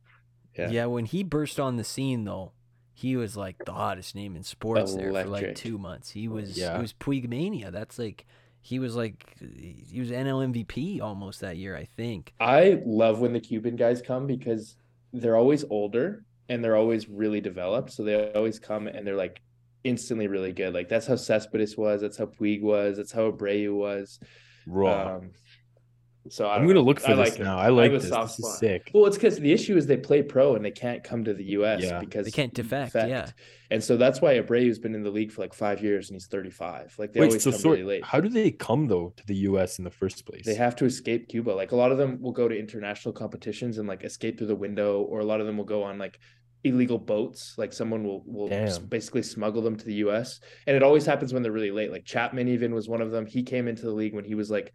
yeah. yeah. When he burst on the scene, though, he was like the hottest name in sports there for like two months. He was, Yeah. it was Puig mania. That's like, He was like he was NL MVP almost that year, I think. I love when the Cuban guys come because they're always older and they're always really developed. So they always come and they're like instantly really good. Like that's how Cespedes was. That's how Puig was. That's how Abreu was. Raw. Um, so I I'm gonna look for I this like it. now. I like have a this. soft This is sick. Well, it's because the issue is they play pro and they can't come to the U.S. Yeah. because They can't defect, yeah. And so that's why Abreu's been in the league for like five years and he's 35. Like they Wait, always so come sorry, really late. how do they come though to the U.S. in the first place? They have to escape Cuba. Like a lot of them will go to international competitions and like escape through the window, or a lot of them will go on like illegal boats. Like someone will will Damn. basically smuggle them to the U.S. And it always happens when they're really late. Like Chapman even was one of them. He came into the league when he was like,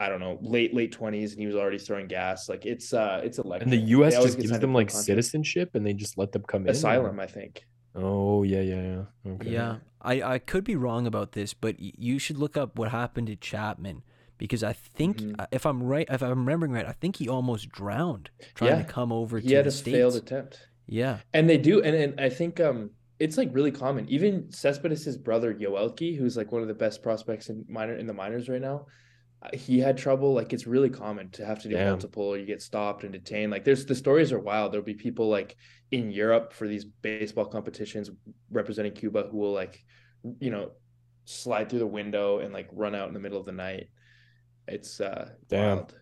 I don't know, late late twenties, and he was already throwing gas. Like it's uh it's electric. and the U.S. always just gives them like contract. citizenship, and they just let them come in. asylum, I think. Oh yeah, yeah, yeah. Okay. Yeah, I, I could be wrong about this, but y- you should look up what happened to Chapman because I think Mhm. uh, if I'm right, if I'm remembering right, I think he almost drowned trying Yeah, to come over He to had a states. failed attempt. Yeah, And they do, and, and I think um it's like really common. Even Cespedes' brother Yoelqui, who's like one of the best prospects in minor in the minors right now, uh, he had trouble. Like it's really common to have to do Damn. multiple. Or you get stopped and detained. Like there's the stories are wild. There'll be people like in Europe for these baseball competitions representing Cuba who will like, you know, slide through the window and like run out in the middle of the night. It's uh Damn. wild.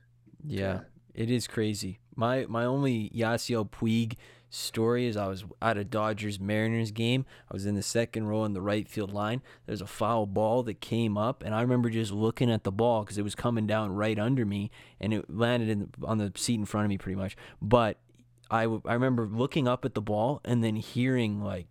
yeah, it is crazy. My my only Yasiel Puig story is I was at a Dodgers Mariners game. I was in the second row in the right field line. There's a foul ball that came up, and I remember just looking at the ball because it was coming down right under me, and it landed in on the seat in front of me pretty much. But I, w- I remember looking up at the ball and then hearing like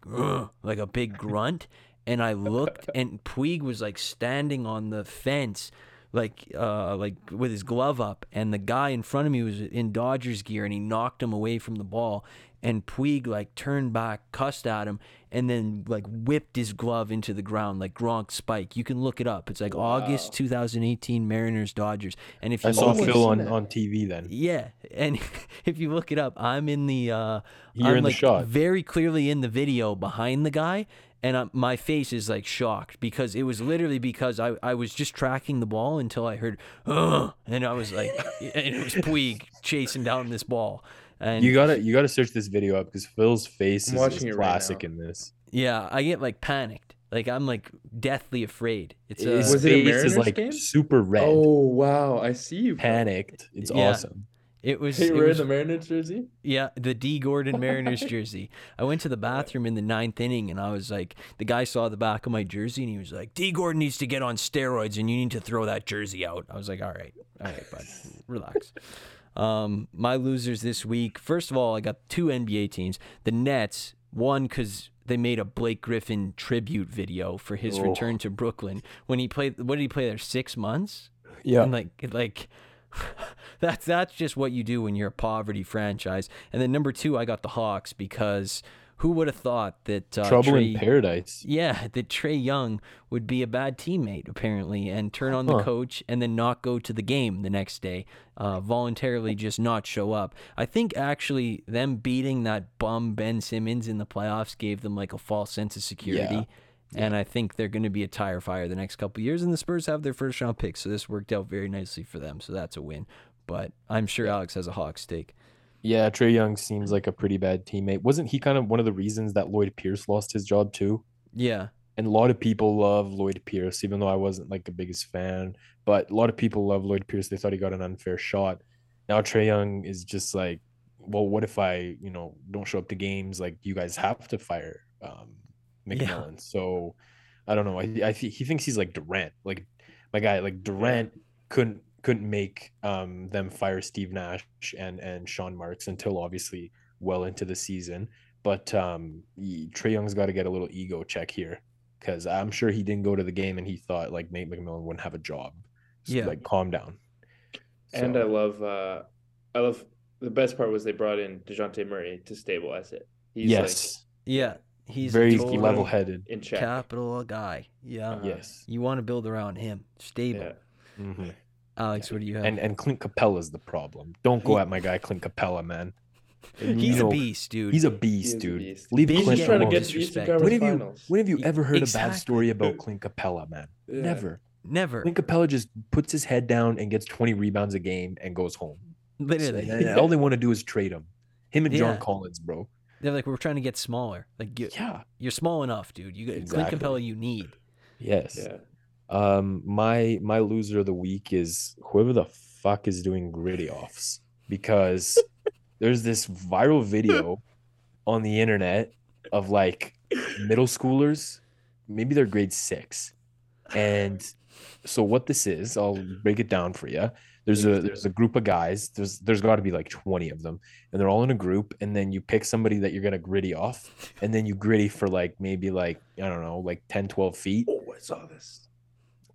like a big grunt, and I looked and Puig was like standing on the fence, like uh like with his glove up, and the guy in front of me was in Dodgers gear, and he knocked him away from the ball, and Puig like turned back, cussed at him, and then like whipped his glove into the ground like Gronk spike. You can look it up. It's like August 2018 Mariners Dodgers, and if you I saw Phil on, on TV then. yeah, and if you look it up, I'm in the uh You're I'm in the like shot. very clearly in the video behind the guy and I'm, my face is like shocked because it was literally because I, I was just tracking the ball until I heard Ugh, and I was like and it was Puig chasing down this ball and You gotta you gotta search this video up because Phil's face I'm is, watching is it right classic in this. yeah I get like panicked like I'm like deathly afraid it's uh, His Was it a face is Mariners like game? super red, Oh wow, I see you. panicked. It's Yeah. awesome. it was, Hey, it we're in was the Mariners jersey. Yeah, the Dee Gordon Mariners jersey. I went to the bathroom in the ninth inning and I was like, the guy saw the back of my jersey and he was like, Dee Gordon needs to get on steroids and you need to throw that jersey out. I was like, all right, all right, bud, relax. Um, my losers this week. First of all, I got two NBA teams. The Nets. One because they made a Blake Griffin tribute video for his Oh. return to Brooklyn when he played. What did he play there? Six months. Yeah. And like like that's that's just what you do when you're a poverty franchise. And then number two, I got the Hawks because who would have thought that uh, Trouble Trae, in paradise. yeah, that Trae Young would be a bad teammate apparently, and turn on the coach and then not go to the game the next day, uh, voluntarily just not show up. I think actually them beating that bum Ben Simmons in the playoffs gave them like a false sense of security. And I think they're going to be a tire fire the next couple years. And the Spurs have their first round pick, so this worked out very nicely for them. So that's a win. But I'm sure Alex has a Hawks take. Yeah, Trae Young seems like a pretty bad teammate. Wasn't he kind of one of the reasons that Lloyd Pierce lost his job too? Yeah, And a lot of people love Lloyd Pierce, even though I wasn't like the biggest fan. But a lot of people love Lloyd Pierce. They thought he got an unfair shot. Now Trae Young is just like, well, what if I, you know, don't show up to games? Like you guys have to fire um, McMillan. So I don't know. I, I think he thinks he's like Durant. Like my guy, like Durant couldn't couldn't make um, them fire Steve Nash and and Sean Marks until obviously well into the season. But um, Trae Young's got to get a little ego check here because I'm sure he didn't go to the game and he thought like Nate McMillan wouldn't have a job. So, Yeah. like calm down. And So- I love, uh, I love the best part was they brought in Dejounte Murray to stabilize it. He's yes, yeah. He's very a level-headed. in check. capital guy. Yeah. Uh-huh. Yes, You want to build around him. Stable. Yeah. Mhm. Alex, what do you have? and and Clint Capela's the problem. Don't go at my guy Clint Capela, man. You he's a know, beast, dude. He's a He beast, is a dude. beast. Leave Big He's Clint just trying to alone. get alone. to the Eastern Disrespect. When have you Finals. when have you ever heard a bad story about Clint Capela, man? Yeah. Never. Never. Clint Capela just puts his head down and gets 20 rebounds a game and goes home. Literally. And all they want to do is trade him. Him and John Collins, bro. They're like, we're trying to get smaller. Like, you, Yeah. you're small enough, dude. You got Clint Capela, you need. Yes. Yeah. Um, my my loser of the week is whoever the fuck is doing griddy offs because there's this viral video on the internet of like middle schoolers, maybe they're grade six, and so what this is, I'll break it down for you. There's a there's a group of guys. There's there's got to be like 20 of them, and they're all in a group. And then you pick somebody that you're gonna griddy off, and then you griddy for like maybe like I don't know, like 10, 12 feet Oh, I saw this.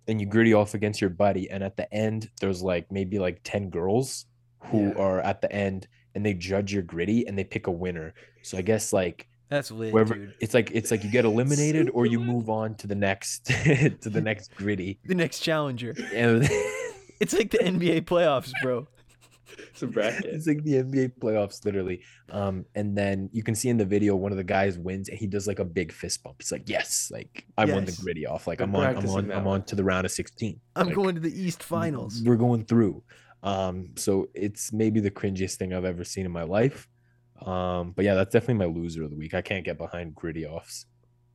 And you griddy off against your buddy and at the end there's like maybe like 10 girls who Yeah. are at the end and they judge your griddy and they pick a winner so i guess like That's lit, wherever dude. it's like it's like you get eliminated or you move on to the next to the next griddy The next challenger. and It's like the NBA playoffs, bro. It's a bracket. it's like the nba playoffs literally um and then you can see in the video one of the guys wins and he does like a big fist bump he's like yes like i won the griddy off like I'm i'm on i'm on that i'm on to the round of 16 I'm Like, going to the East Finals. We're going through. Um, so it's maybe the cringiest thing I've ever seen in my life. Um, but yeah, that's definitely my loser of the week. I can't get behind griddy offs.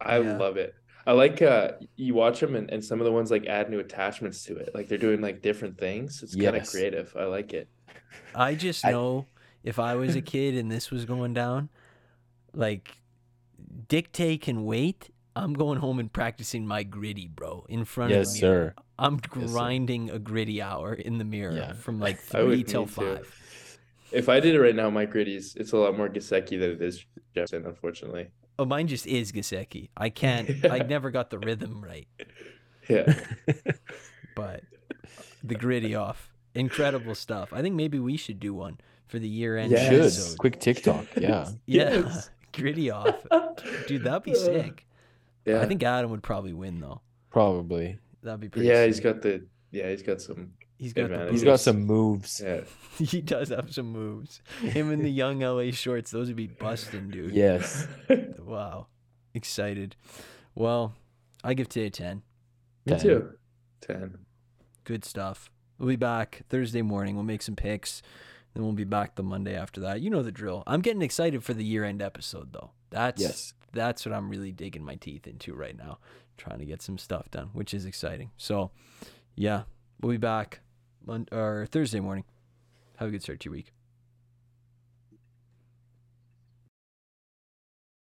I Yeah. love it. I like uh you watch them and, and some of the ones like add new attachments to it. Like they're doing like different things. It's kind of creative. I like it. I just I- know if I was a kid and this was going down, like dictate can wait. I'm going home and practicing my griddy, bro, in front Yes, of the mirror. sir. I'm grinding a griddy hour in the mirror Yeah. from like three till to. five. If I did it right now, my griddies, it's a lot more Gasecki than it is Jefferson, unfortunately. Oh, mine just is Gasecki. I can't. I never got the rhythm right, Yeah. but the griddy off, incredible stuff. I think maybe we should do one for the year end Yes. Should episode. quick TikTok. Yeah. Yeah, Yes. griddy off, dude. That'd be sick. Yeah. I think Adam would probably win though. Probably. That'd be pretty. yeah, he's got the yeah, he's got some He's got the advantage. He's boots. got some moves. yeah. He does have some moves. Him in the young LA shorts, those would be busting, dude. Yes. Wow. Excited. Well, I give today a 10. Me Ten. too. Ten. Good stuff. We'll be back Thursday morning. We'll make some picks. Then we'll be back the Monday after that. You know the drill. I'm getting excited for the year end episode though. That's Yes. that's what I'm really digging my teeth into right now. Trying to get some stuff done, which is exciting. So yeah, we'll be back Mon- or Thursday morning. Have a good start to your week.